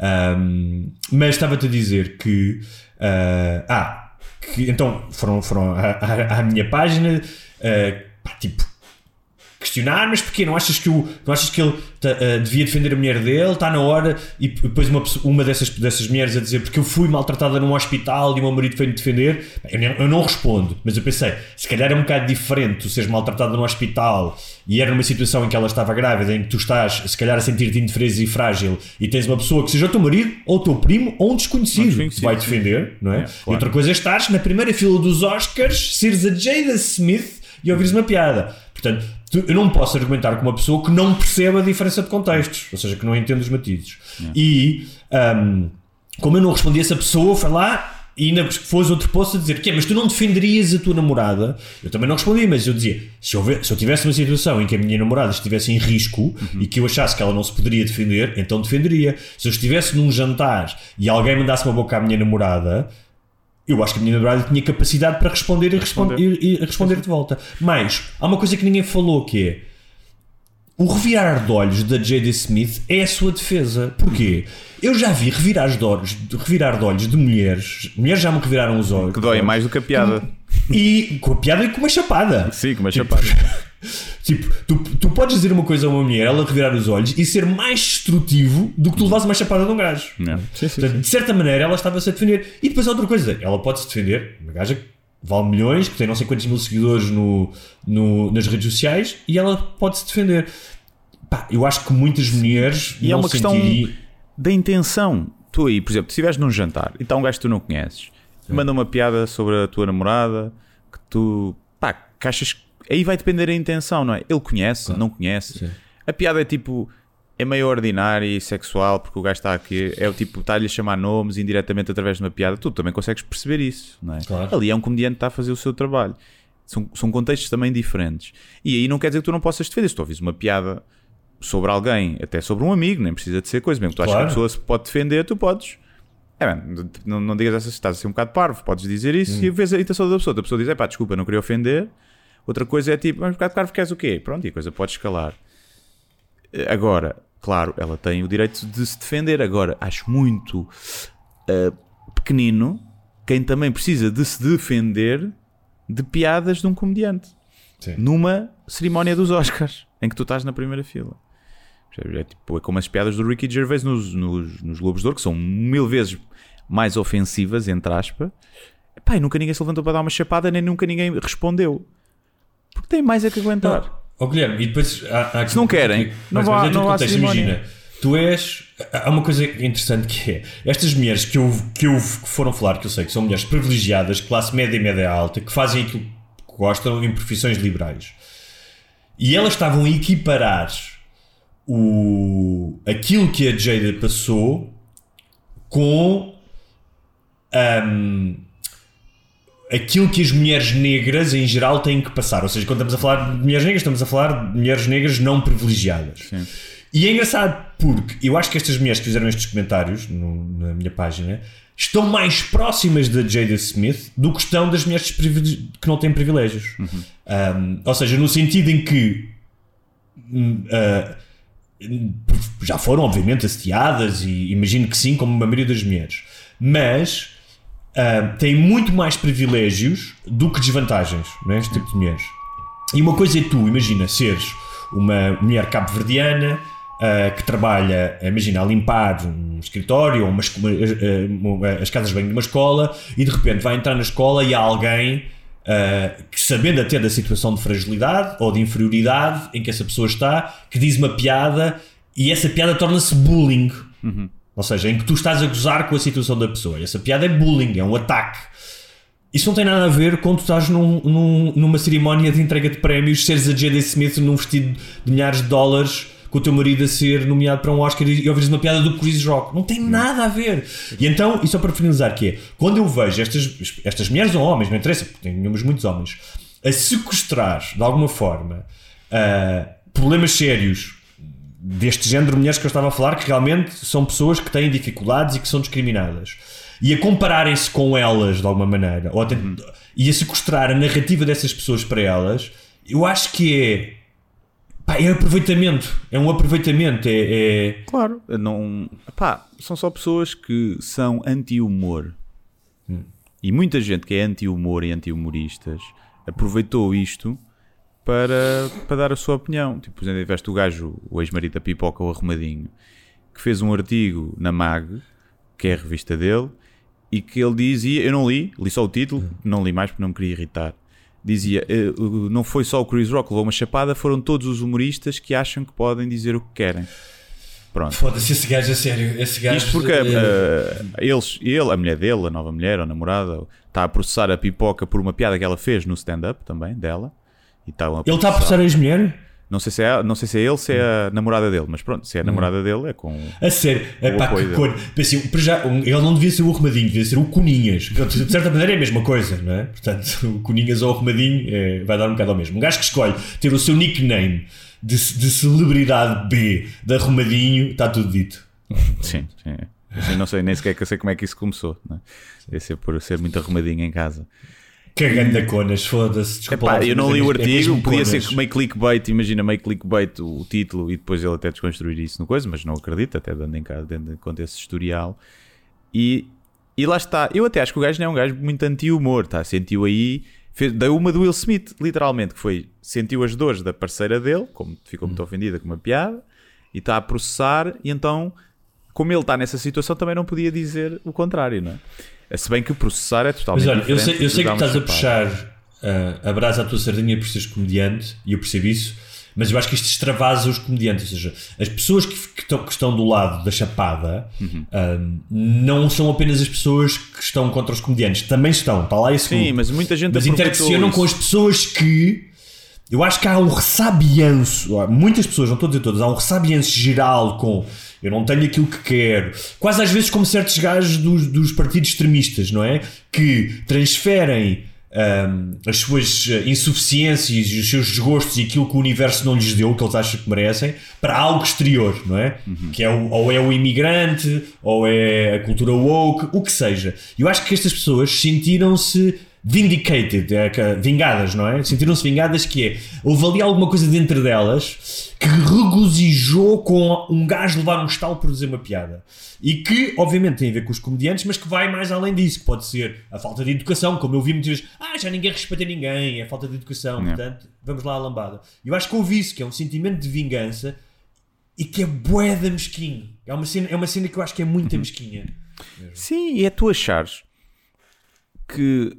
Um, mas estava-te a dizer que. ah, ah, que então foram, foram à, à- à minha página, ah, pá, tipo, questionar, mas porquê? Não achas que, o, não achas que ele tá, ah, devia defender a mulher dele? Está na hora. E depois uma, uma dessas, dessas mulheres a dizer porque eu fui maltratada num hospital e o meu marido foi-me defender. Eu não, eu não respondo, mas eu pensei, se calhar é um bocado diferente tu seres maltratada num hospital e era numa situação em que ela estava grávida, em que tu estás, se calhar, a sentir-te indefesa e frágil e tens uma pessoa que seja o teu marido, ou o teu primo, ou um desconhecido, que vai sim. defender, não é? É, E claro. outra coisa é estares na primeira fila dos Oscars, seres a Jada Smith e ouvires uma piada. Portanto, eu não posso argumentar com uma pessoa que não percebe a diferença de contextos, ou seja, que não entende os matizes. E um, como eu não respondi a essa pessoa, foi lá e ainda pôs outro post a dizer que mas tu não defenderias a tua namorada? Eu também não respondi, mas eu dizia: se, houver- se eu tivesse uma situação em que a minha namorada estivesse em risco e que eu achasse que ela não se poderia defender, então defenderia. Se eu estivesse num jantar e alguém mandasse uma boca à minha namorada, eu acho que a minha namorada tinha capacidade para responder e responder, e, e responder de volta. Mas há uma coisa que ninguém falou que é o revirar de olhos da J.D. Smith é a sua defesa. Porquê? Eu já vi revirar de olhos, revirar de olhos de mulheres, mulheres já me reviraram os olhos. Que dói mais do que a piada. E com a piada e com uma chapada. Sim, com uma chapada. Tipo, tu, tu podes dizer uma coisa a uma mulher, ela revirar os olhos e ser mais destrutivo do que tu levas uma chapada de um gajo. Não. Sim, sim, Portanto, de certa maneira, ela estava-se a defender. E depois há outra coisa, ela pode-se defender, uma gaja vale milhões, que tem não sei quantos mil seguidores no, no- nas redes sociais e ela pode-se defender. Pá, eu acho que muitas mulheres E é não uma questão da intenção. Tu aí, por exemplo, se estiveres num jantar e está um gajo que tu não conheces e manda uma piada sobre a tua namorada que tu. pá, que achas. que- Aí vai depender da intenção, não é? Ele conhece, não conhece. Sim. A piada é tipo. É meio ordinária e sexual porque o gajo está aqui. É o tipo, está-lhe a chamar nomes indiretamente através de uma piada. Tu também consegues perceber isso, não é? Claro. Ali é um comediante que está a fazer o seu trabalho. São, são contextos também diferentes. E aí não quer dizer que tu não possas defender. Se tu ouvis uma piada sobre alguém, até sobre um amigo, nem precisa de ser coisa, mesmo que tu achas que Claro. a pessoa se pode defender, tu podes. É, não, não digas essas, estás a ser um bocado parvo, podes dizer isso Hum. e vês a intenção da pessoa. A pessoa diz, é pá, desculpa, não queria ofender. Outra coisa é tipo, mas um bocado parvo queres o quê? Pronto, e a coisa pode escalar. Eh, Agora, claro, ela tem o direito de se defender. Agora, acho muito eh, pequenino quem também precisa de se defender de piadas de um comediante Sim. numa cerimónia dos Oscars em que tu estás na primeira fila. É, tipo, é como as piadas do Ricky Gervais nos, nos, nos Globos de Ouro, que são mil vezes mais ofensivas, entre aspas. E nunca ninguém se levantou para dar uma chapada, nem nunca ninguém respondeu. Porque tem mais a que aguentar. Ó Guilherme, e depois há, há Se não querem, não mas, vá- mas é tudo não contexto. Imagina, tu és. Há uma coisa interessante que é: estas mulheres que, eu, que, eu, que foram falar, que eu sei que são mulheres privilegiadas, classe média e média alta, que fazem aquilo que gostam em profissões liberais, e elas estavam a equiparar o, aquilo que a Jada passou com. ahm, aquilo que as mulheres negras em geral têm que passar. Ou seja, quando estamos a falar de mulheres negras, estamos a falar de mulheres negras não privilegiadas. E é engraçado porque eu acho que estas mulheres que fizeram estes comentários no- na minha página estão mais próximas da Jada Smith do que estão das mulheres que não têm privilégios. Um, ou seja, no sentido em que ah, já foram, obviamente, assediadas e imagino que sim, como a maioria das mulheres, mas ah, têm muito mais privilégios do que desvantagens, não é? este tipo de mulheres. E uma coisa é tu, imagina, seres uma mulher cabo-verdiana ah, que trabalha, imagina, a limpar um escritório ou uma ah, as casas banho de uma escola e de repente vai entrar na escola e há alguém ah, que, sabendo até da situação de fragilidade ou de inferioridade em que essa pessoa está, que diz uma piada e essa piada torna-se bullying. Ou seja, em que tu estás a gozar com a situação da pessoa. Essa piada é bullying, é um ataque. Isso não tem nada a ver quando tu estás num- num- numa cerimónia de entrega de prémios, seres a J.D. Smith num vestido de milhares de dólares, com o teu marido a ser nomeado para um Oscar e, e ouvires uma piada do Chris Rock. Não tem nada a ver. E então, e só para finalizar, que é, quando eu vejo estas, estas mulheres ou homens, não interessa, porque temos muitos homens, a sequestrar, de alguma forma, ah, problemas sérios deste género de mulheres que eu estava a falar, que realmente são pessoas que têm dificuldades e que são discriminadas. E a compararem-se com elas de alguma maneira, ou a tent- e a sequestrar a narrativa dessas pessoas para elas, eu acho que é. Pá, é aproveitamento. É um aproveitamento. É. é- Claro, não. Pá, são só pessoas que são anti-humor. E muita gente que é anti-humor e anti-humoristas aproveitou isto para, para dar a sua opinião. Tipo, por exemplo, tiveste o gajo, o ex-marido da Pipoca, o Arrumadinho, que fez um artigo na MAG, que é a revista dele, e que ele dizia, eu não li, li só o título, não li mais porque não me queria irritar. Dizia, eh, uh, não foi só o Chris Rock que levou uma chapada, foram todos os humoristas que acham que podem dizer o que querem. Pronto. Foda-se, esse gajo a sério. Esse gajo. Isto porque é- eh, eles, ele, a mulher dele, a nova mulher, ou namorada, está a processar a pipoca por uma piada que ela fez no stand-up também, dela. E estavam Ele está a processar a ex-mulher? Não sei, se é, não sei se é ele, se é a namorada dele, mas pronto, se é a namorada dele é com. A sério, é pá, que cor. Assim, já, ele não devia ser o Arrumadinho, devia ser o Coninhas. De certa maneira é a mesma coisa, não é? Portanto, o Coninhas ou o Arrumadinho é, vai dar um bocado ao mesmo. Um gajo que escolhe ter o seu nickname de, de celebridade B de Arrumadinho, está tudo dito. Sim, sim. Assim, não sei nem sequer que eu sei como é que isso começou. Né? Deve ser por ser muito arrumadinho em casa. Cagando a conas, foda-se. Desculpa Epá, eu não li é o é artigo, mesmo podia conas. ser meio clickbait, imagina meio clickbait o, título e depois ele até desconstruir isso no coisa, mas não acredito, até dando em casa, dando em conta esse historial. E, e lá está, eu até acho que o gajo não é um gajo muito anti-humor, tá? sentiu aí, fez, deu uma do Will Smith, literalmente, que foi, sentiu as dores da parceira dele, como ficou muito ofendida com uma piada, e está a processar, e então, como ele está nessa situação, também não podia dizer o contrário, não é? Se bem que processar é totalmente Mas olha, eu sei, eu sei que estás a puxar uh, a brasa à tua sardinha por seres comediante, e eu percebo isso, mas eu acho que isto extravasa os comediantes. Ou seja, as pessoas que, que estão, que estão do lado da chapada Uhum. um, não são apenas as pessoas que estão contra os comediantes, também estão, está lá esse Sim, grupo. mas muita gente Mas interaccionam isso. com as pessoas que. Eu acho que há um ressabianço, muitas pessoas, não estou a dizer todas, há um ressabianço geral com eu não tenho aquilo que quero. Quase às vezes como certos gajos dos, dos partidos extremistas, não é? Que transferem hum, as suas eh, insuficiências e os seus desgostos e aquilo que o universo não lhes deu, que eles acham que merecem, para algo exterior, não é? Que é o, ou é o imigrante, ou é a cultura woke, o que seja. Eu acho que estas pessoas sentiram-se vindicated, é, que- vingadas, não é? Sentiram-se vingadas que é, houve ali alguma coisa dentro delas que regozijou com um gajo levar um estalo por dizer uma piada. E que, obviamente, tem a ver com os comediantes, mas que vai mais além disso, que pode ser a falta de educação, como eu vi muitas vezes, ah, já ninguém respeita ninguém, é falta de educação, Yeah. portanto, vamos lá à lambada. Eu acho que houve isso, que é um sentimento de vingança e que é bué da mesquinho. É uma cena, é uma cena que eu acho que é muito mesquinha. Sim, e é tu achares que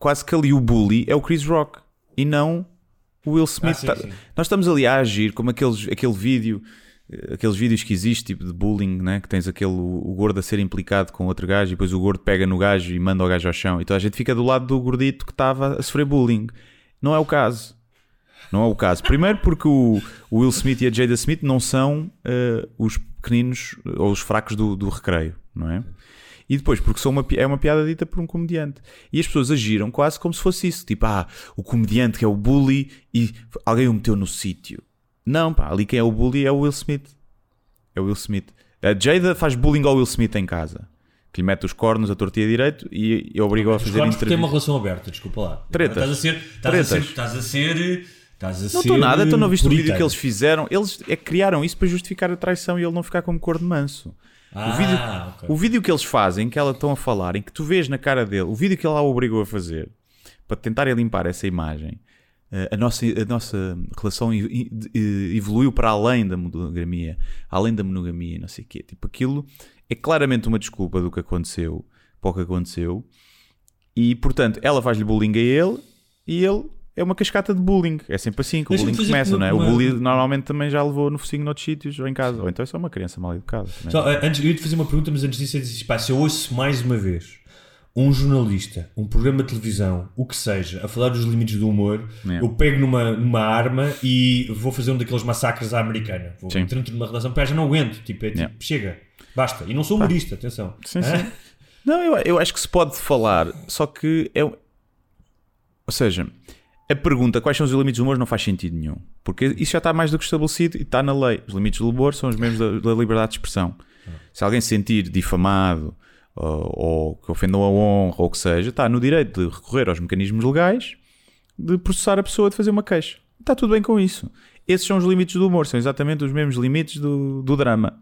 quase que ali o bully é o Chris Rock e não o Will Smith. sim, Tá- sim. Nós estamos ali a agir como aqueles, aquele vídeo, eh, aqueles vídeos que existe, tipo de bullying, né? que tens aquele o gordo a ser implicado com outro gajo e depois o gordo pega no gajo e manda o gajo ao chão. Então a gente fica do lado do gordito que estava a sofrer bullying. Não é o caso. Não é o caso. Primeiro porque o, o Will Smith e a Jada Smith não são eh, os pequeninos eh, ou os fracos do, do recreio, não é? E depois porque são uma, é uma piada dita por um comediante. E as pessoas agiram quase como se fosse isso. Tipo, ah, o comediante que é o bully e alguém o meteu no sítio. Não, pá, ali quem é o bully é o Will Smith. É o Will Smith. A Jada faz bullying ao Will Smith em casa. Que lhe mete os cornos a tortia direito e, e obriga-o a fazer porque tem uma relação aberta, desculpa lá. Tretas. Estás a ser. Estás a Tretas. ser. Estás a ser. Estás a Não ser estou nada, então não viste o vídeo que eles fizeram. Eles é que criaram isso para justificar a traição e ele não ficar como corno manso. Ah, o, vídeo, ok. o vídeo que eles fazem, que ela estão a falar, em que tu vês na cara dele, o vídeo que o obrigou a fazer, para tentarem limpar essa imagem, eh, a nossa, a nossa relação evoluiu para além da monogamia, além da monogamia não sei o quê. Tipo, aquilo é claramente uma desculpa do que aconteceu, para o que aconteceu, e portanto, ela faz-lhe bullying a ele e ele é uma cascata de bullying. É sempre assim que o bullying começa, uma- não é? O uma- bully normalmente também já levou no focinho noutros sítios ou em casa, ou então é só uma criança mal educada. Só, eh, antes, eu ia te fazer uma pergunta, mas antes disso, eu disse, pá, se eu ouço mais uma vez um jornalista, um programa de televisão, o que seja, a falar dos limites do humor, É. eu pego numa, numa arma e vou fazer um daqueles massacres à americana. Vou Sim. entrar dentro de uma relação, pá, já não aguento. Tipo, é tipo, chega, basta. E não sou humorista, atenção. Sim, sim. Não, eu, eu acho que se pode falar, só que é. Ou seja, a pergunta quais são os limites do humor não faz sentido nenhum. Porque isso já está mais do que estabelecido e está na lei. Os limites do humor são os mesmos da, da liberdade de expressão. Se alguém se sentir difamado ou, ou que ofendam a honra ou o que seja, está no direito de recorrer aos mecanismos legais de processar a pessoa de fazer uma queixa. Está tudo bem com isso. Esses são os limites do humor, são exatamente os mesmos limites do, do drama.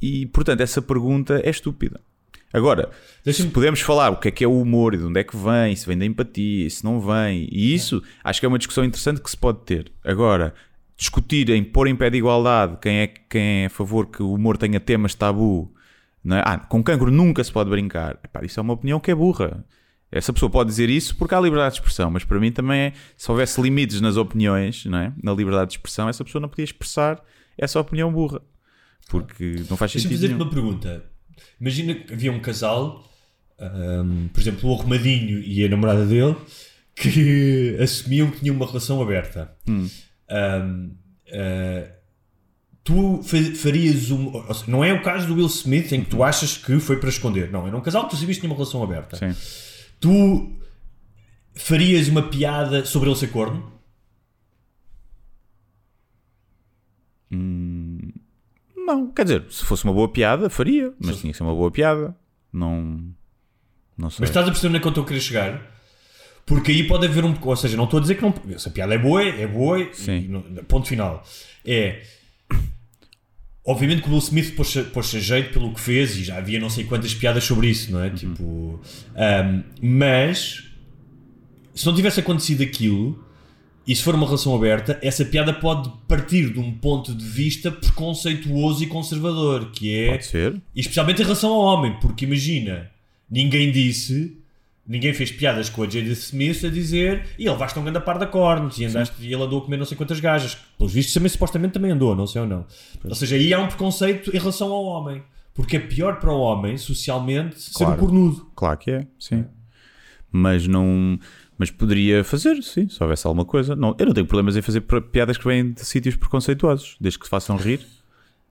E, portanto, essa pergunta é estúpida. Agora, se Deixa-me- podemos falar o que é que é o humor e de onde é que vem, se vem da empatia, se não vem, e isso acho que é uma discussão interessante que se pode ter. Agora, discutir em pôr em pé de igualdade quem é, quem é a favor que o humor tenha temas tabu, não é? ah, com cancro nunca se pode brincar, Epá, isso é uma opinião que é burra. Essa pessoa pode dizer isso porque há liberdade de expressão, mas para mim também é, se houvesse limites nas opiniões, é? na liberdade de expressão, essa pessoa não podia expressar essa opinião burra. Porque não faz Deixa-me sentido fazer-te nenhum. uma pergunta. Imagina que havia um casal, ahm, por exemplo, o Arrumadinho e a namorada dele, que assumiam que tinham uma relação aberta. Hum. Ahm, ah, tu fa- farias um. Não é o caso do Will Smith em que tu achas que foi para esconder. Não, era um casal que tu sabias que tinha uma relação aberta. Sim. Tu farias uma piada sobre ele ser corno? Não, quer dizer, se fosse uma boa piada, faria, mas tinha que ser uma boa piada. Não. Não sei. Mas estás a perceber onde é que eu estou a querer chegar? Porque aí pode haver um. Ou seja, não estou a dizer que não. Essa piada é boa, é boa, Sim. não- ponto final. É. Obviamente que o Will Smith pôs-se a jeito pelo que fez e já havia não sei quantas piadas sobre isso, não é? Tipo. ahm, mas. Se não tivesse acontecido aquilo. E se for uma relação aberta, essa piada pode partir de um ponto de vista preconceituoso e conservador, que é Pode ser. e especialmente em relação ao homem, porque imagina, ninguém disse, ninguém fez piadas com a Jada Smith a dizer e ele levaste um grande par da cornos e, andaste, e ele andou a comer não sei quantas gajas. Pelos vistos, também, supostamente também andou, não sei ou não. Ou seja, aí há um preconceito em relação ao homem. Porque é pior para o homem, socialmente, ser um Claro. cornudo. Claro que é, sim. Mas não. Mas poderia fazer, sim, se houvesse alguma coisa. Não, eu não tenho problemas em fazer pi- piadas que vêm de sítios preconceituosos, desde que se façam rir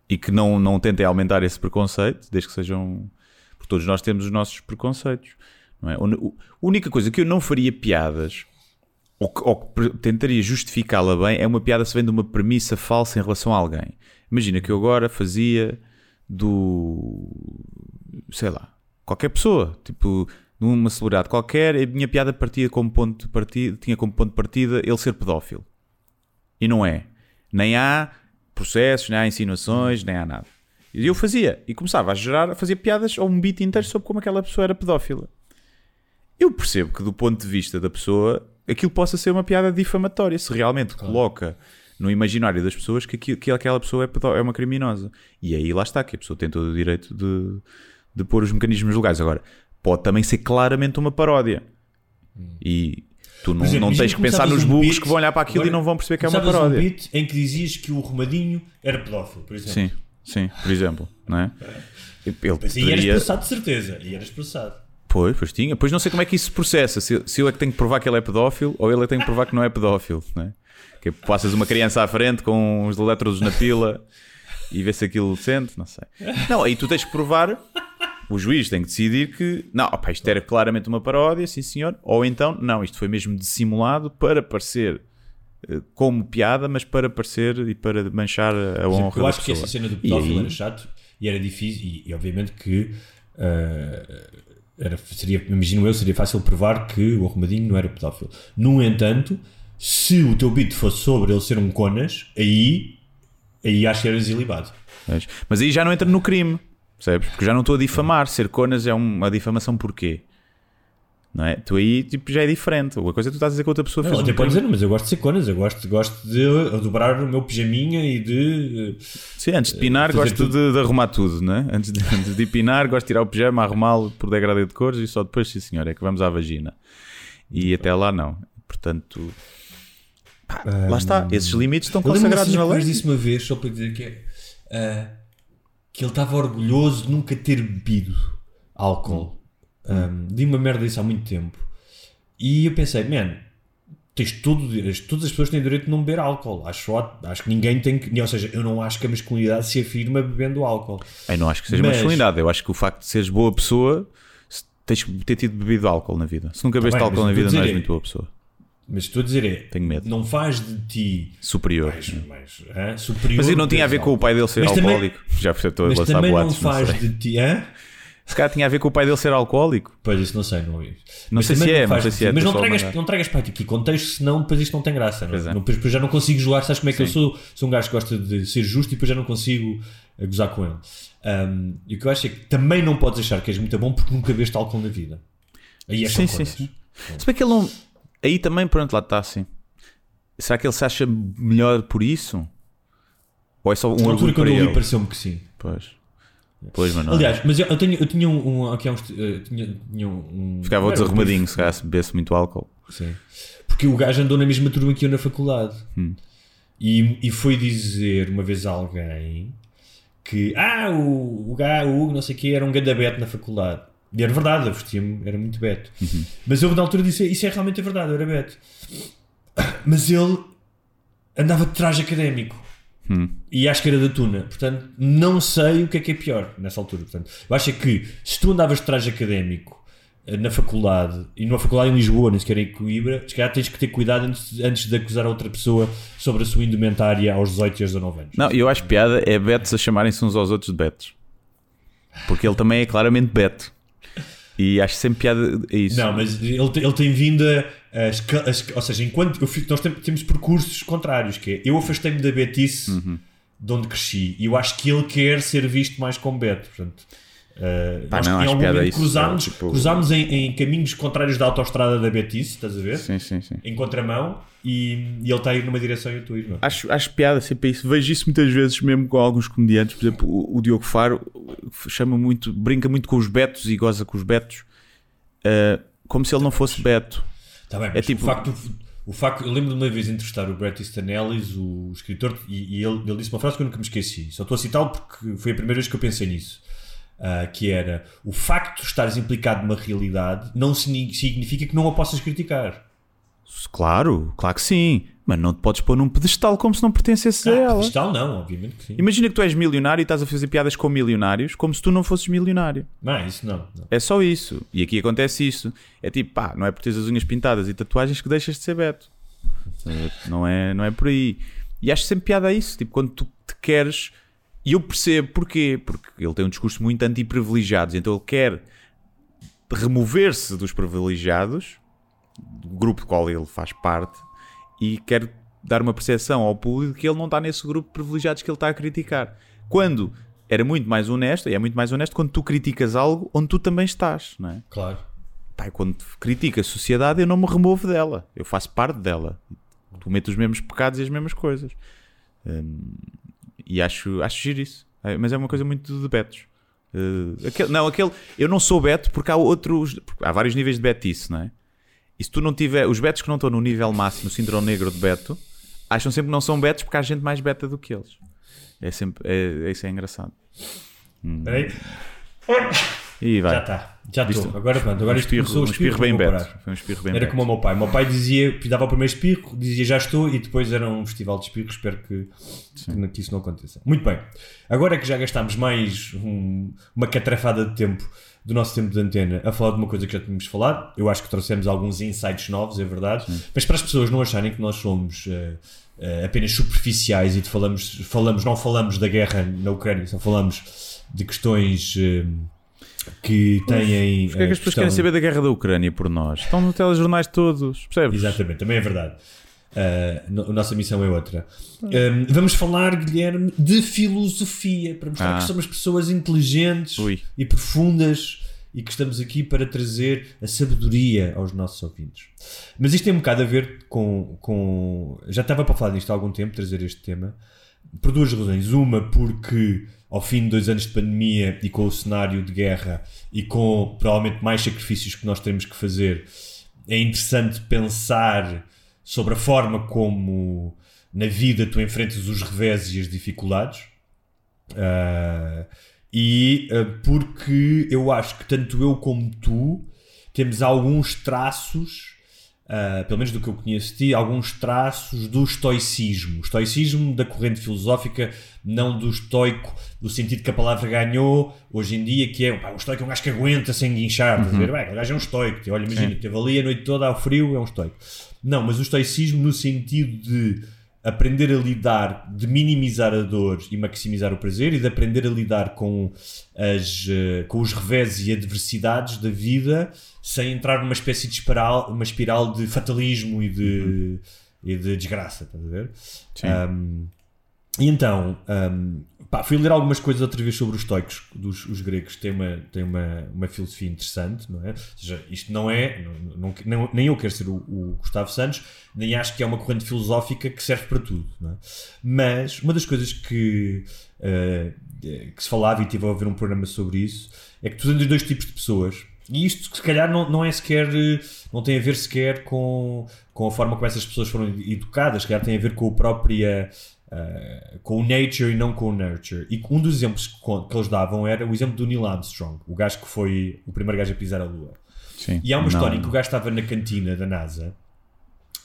e que não, não tentem aumentar esse preconceito, desde que sejam. Porque todos nós temos os nossos preconceitos. Não é? A única coisa que eu não faria piadas, ou que, ou que tentaria justificá-la bem, é uma piada se vem de uma premissa falsa em relação a alguém. Imagina que eu agora fazia do. sei lá, qualquer pessoa, tipo, numa celebridade qualquer, a minha piada partia como ponto de partida, tinha como ponto de partida ele ser pedófilo. E não é. Nem há processos, nem há insinuações, nem há nada. E eu fazia, e começava a gerar, fazia piadas ou um beat inteiro sobre como aquela pessoa era pedófila. Eu percebo que do ponto de vista da pessoa, aquilo possa ser uma piada difamatória, se realmente coloca no imaginário das pessoas que, que aquela pessoa é, é uma criminosa. E aí lá está, que a pessoa tem todo o direito de, de pôr os mecanismos legais. Agora, pode também ser claramente uma paródia. E tu não, exemplo, não tens que pensar nos um beat, que vão olhar para aquilo e agora não vão perceber que é uma paródia. um beat em que dizias que o Romadinho era pedófilo, por exemplo. Sim, sim, por exemplo, não é? Ele Mas aí eras poderia- processado de certeza. E eras processado. Pois, pois tinha. Pois não sei como é que isso se processa. Se, se eu é que tenho que provar que ele é pedófilo ou ele é que tem que provar que não é pedófilo. Não é? Que passas uma criança à frente com os elétrodos na pila e vê se aquilo sente, não sei. Não, aí tu tens que provar. O juiz tem que decidir que não, opa, isto era claramente uma paródia, sim senhor, ou então, não, isto foi mesmo dissimulado para parecer eh, como piada, mas para parecer e para manchar a honra eu acho que essa cena do pedófilo era chato e era difícil. E, e obviamente que. ah, era, seria, imagino eu, seria fácil provar que o Arrumadinho não era pedófilo. No entanto, se o teu beat fosse sobre ele ser um conas, aí, aí acho que eras ilibado. Mas aí já não entra no crime, percebes? Porque já não estou a difamar. Ser conas é um- uma difamação porquê? Não é? Tu aí tipo, já é diferente. Uma coisa é tu estás a dizer que outra pessoa Não, fez até um pode dizer, mas eu gosto de ser conas, eu gosto, gosto de dobrar o meu pijaminha e de. Sim, antes de pinar, fazer gosto de, de arrumar tudo, não é? Antes de, antes de pinar, gosto de tirar o pijama, arrumá-lo por degradê de cores e só depois, sim senhor, é que vamos à vagina. E até lá não. Portanto, pá, lá está. Esses limites estão Eu consagrados na lei. disse uma vez, só para dizer que é. ah, que ele estava orgulhoso de nunca ter bebido álcool. Um, di uma merda disso há muito tempo. E eu pensei, man, tens todo, todas as pessoas têm direito de não beber álcool. Acho, acho que ninguém tem que. Ou seja, eu não acho que a masculinidade se afirma bebendo álcool. Eu não acho que seja Mas- masculinidade. Eu acho que o facto de seres boa pessoa, tens que ter tido bebido álcool na vida. Se nunca bebeste bem, álcool na vida, não és muito boa pessoa. Mas estou a dizer é. Tenho medo. Não faz de ti Superior. mais, mais hã, superior. Mas isso não tinha a ver com o pai dele ser Mas também- alcoólico. Já estou a Mas lançar também não boatos, não faz sei. de ti. Hã? Se calhar tinha a ver com o pai dele ser alcoólico. Pois isso não sei, não ouvi. Não Mas sei se também é, não sei se é. Mas não tragas, não tragas para aqui contexto, senão depois isto não tem graça. Não, é. não, depois já não consigo jogar. Sabes como é que eu Sim. sou? Sou um gajo que gosta de ser justo e depois já não consigo eh, gozar com ele. Um, e o que eu acho é que também não podes achar que és muito bom porque nunca veste álcool na vida. Aí és Sim, sim, sim. Se bem que ele não. Aí também, pronto, lá está assim. Será que ele se acha melhor por isso? Ou é só um orgulho para ele? pareceu-me que sim. Pois. Pois, mas não. é. Aliás, mas eu, eu, tenho, eu tinha um, um- aqui há uns. eh, tinha, tinha um, Ficava um desarrumadinho se calhar se bebesse muito álcool. Sim. Porque o gajo andou na mesma turma que eu na faculdade. Hum. E, e foi dizer uma vez a alguém que ah, o, o, gajo, o Hugo, não sei o que, era um ganda beto na faculdade. E era verdade, eu vestia-me, era muito beto. Uhum. Mas eu na altura disse, isso é realmente a verdade, eu era beto. Mas ele andava de traje académico. Hum. E acho que era da Tuna. Portanto, não sei o que é que é pior nessa altura. Portanto, eu acho é que se tu andavas de traje académico eh, na faculdade, e numa faculdade em Lisboa, nem sequer em Coimbra, se calhar tens que ter cuidado antes, antes de acusar a outra pessoa sobre a sua indumentária aos 18 e aos 19 anos. Não, eu acho piada é Betos a chamarem-se uns aos outros de Betos. Porque ele também é claramente Beto. E acho sempre piada a isso. Não, mas ele, ele tem vindo a, Ou seja, enquanto fico- nós tem- temos percursos contrários, que é eu afastei-me da betice Uhum. de onde cresci e eu acho que ele quer ser visto mais como Beto. Portanto, Uh, Pá, nós não, em acho algum momento cruzámos, é, tipo- cruzámos em, em caminhos contrários da autostrada da Betis, estás a ver? Sim, sim, sim. Em contramão, e, e ele está a ir numa direção e eu estou a ir noutra. Acho, acho piada sempre isso. Vejo isso muitas vezes mesmo com alguns comediantes. Por exemplo, o, o Diogo Faro chama muito, brinca muito com os betos e goza com os betos, uh, como se ele não fosse beto. Tá bem, É tipo- o facto, o facto, eu lembro de uma vez entrevistar o Bret Easton Ellis, o escritor, e, e ele, ele disse uma frase que eu nunca me esqueci. Só estou a citá-lo porque foi a primeira vez que eu pensei nisso. Ah, que era o facto de estares implicado numa realidade não signi- significa que não a possas criticar. Claro, claro que sim. Mas não te podes pôr num pedestal como se não pertencesse a Ah, ela. pedestal não, obviamente que sim. Imagina que tu és milionário e estás a fazer piadas com milionários como se tu não fosses milionário. Não, isso não. não. É só isso. E aqui acontece isso. É tipo, pá, não é por teres as unhas pintadas e tatuagens que deixas de ser Beto. Não é, não é por aí. E acho sempre piada a isso. Tipo, quando tu te queres. E eu percebo porquê. Porque ele tem um discurso muito anti-privilegiados. Então ele quer remover-se dos privilegiados, do grupo do qual ele faz parte, e quer dar uma percepção ao público que ele não está nesse grupo de privilegiados que ele está a criticar. Quando era muito mais honesto, e é muito mais honesto quando tu criticas algo onde tu também estás, não é? Claro. E quando critico a sociedade, eu não me removo dela. Eu faço parte dela. Metes os mesmos pecados e as mesmas coisas. Hum, e acho, acho giro isso. É, mas é uma coisa muito de betos. Uh, aquele- não, aquele. Eu não sou beto porque há outros. porque há vários níveis de betice, não é? E se tu não tiver. Os betos que não estão no nível máximo, no síndrome negro de beto, acham sempre que não são betos porque há gente mais beta do que eles. É sempre. É, isso é engraçado. Espera aí. E vai. Já está. Já estou. Agora pronto. Agora um isto espirro, começou um o espirro bem parar. Foi um espirro bem Era como o meu pai. O meu pai dizia, dava o primeiro espirro, dizia já estou, e depois era um festival de espirros. Espero que, que, que isso não aconteça. Muito bem. Agora que já gastámos mais um- uma catrafada de tempo do nosso tempo de antena a falar de uma coisa que já tínhamos falado, eu acho que trouxemos alguns insights novos, é verdade. Mas para as pessoas não acharem que nós somos eh, eh, apenas superficiais e falamos, falamos, não falamos da guerra na Ucrânia, só falamos de questões. eh, que têm. Porquê é que eh, as pessoas questão- querem saber da guerra da Ucrânia por nós? Estão nos telejornais todos, percebes? Exatamente, também é verdade. Uh, no- a nossa missão é outra. Um, vamos falar, Guilherme, de filosofia para mostrar Ah. que somos pessoas inteligentes Ui. e profundas e que estamos aqui para trazer a sabedoria aos nossos ouvintes. Mas isto tem um bocado a ver com. com... Já estava para falar disto há algum tempo, trazer este tema, por duas razões. Uma, porque ao fim de dois anos de pandemia e com o cenário de guerra e com provavelmente mais sacrifícios que nós temos que fazer, é interessante pensar sobre a forma como na vida tu enfrentas os revés e as dificuldades. Ah, e ah, porque eu acho que tanto eu como tu temos alguns traços, ah, pelo menos do que eu conheço de ti, alguns traços do estoicismo. O estoicismo da corrente filosófica, não do estoico, no sentido que a palavra ganhou hoje em dia, que é pá, um estoico é um gajo que aguenta sem guinchar. a ver? Bem, o gajo é um estoico. Olha, imagina, teve ali a noite toda ao frio, é um estoico. Não, mas o estoicismo no sentido de aprender a lidar, de minimizar a dor e maximizar o prazer e de aprender a lidar com, as, eh, com os revés e adversidades da vida sem entrar numa espécie de espiral, uma espiral de fatalismo e de, e de desgraça, estás a ver? Sim. Um, e então, um, pá, fui ler algumas coisas outra vez sobre os estoicos, dos os gregos, tem uma, tem uma, uma filosofia interessante, não é? Ou seja, isto não é, não, não- nem eu quero ser o, o Gustavo Santos, nem acho que é uma corrente filosófica que serve para tudo, é? Mas uma das coisas que, eh, que se falava, e tive a ver um programa sobre isso, é que tu tens dois tipos de pessoas. E isto, se calhar, não, não é sequer. eh, não tem a ver sequer com, com a forma como essas pessoas foram educadas, se calhar tem a ver com a própria. Eh, com o nature e não com o nurture. E um dos exemplos que, que eles davam era o exemplo do Neil Armstrong, o gajo que foi o primeiro gajo a pisar a lua. Sim. E há uma Não. história em que o gajo estava na cantina da NASA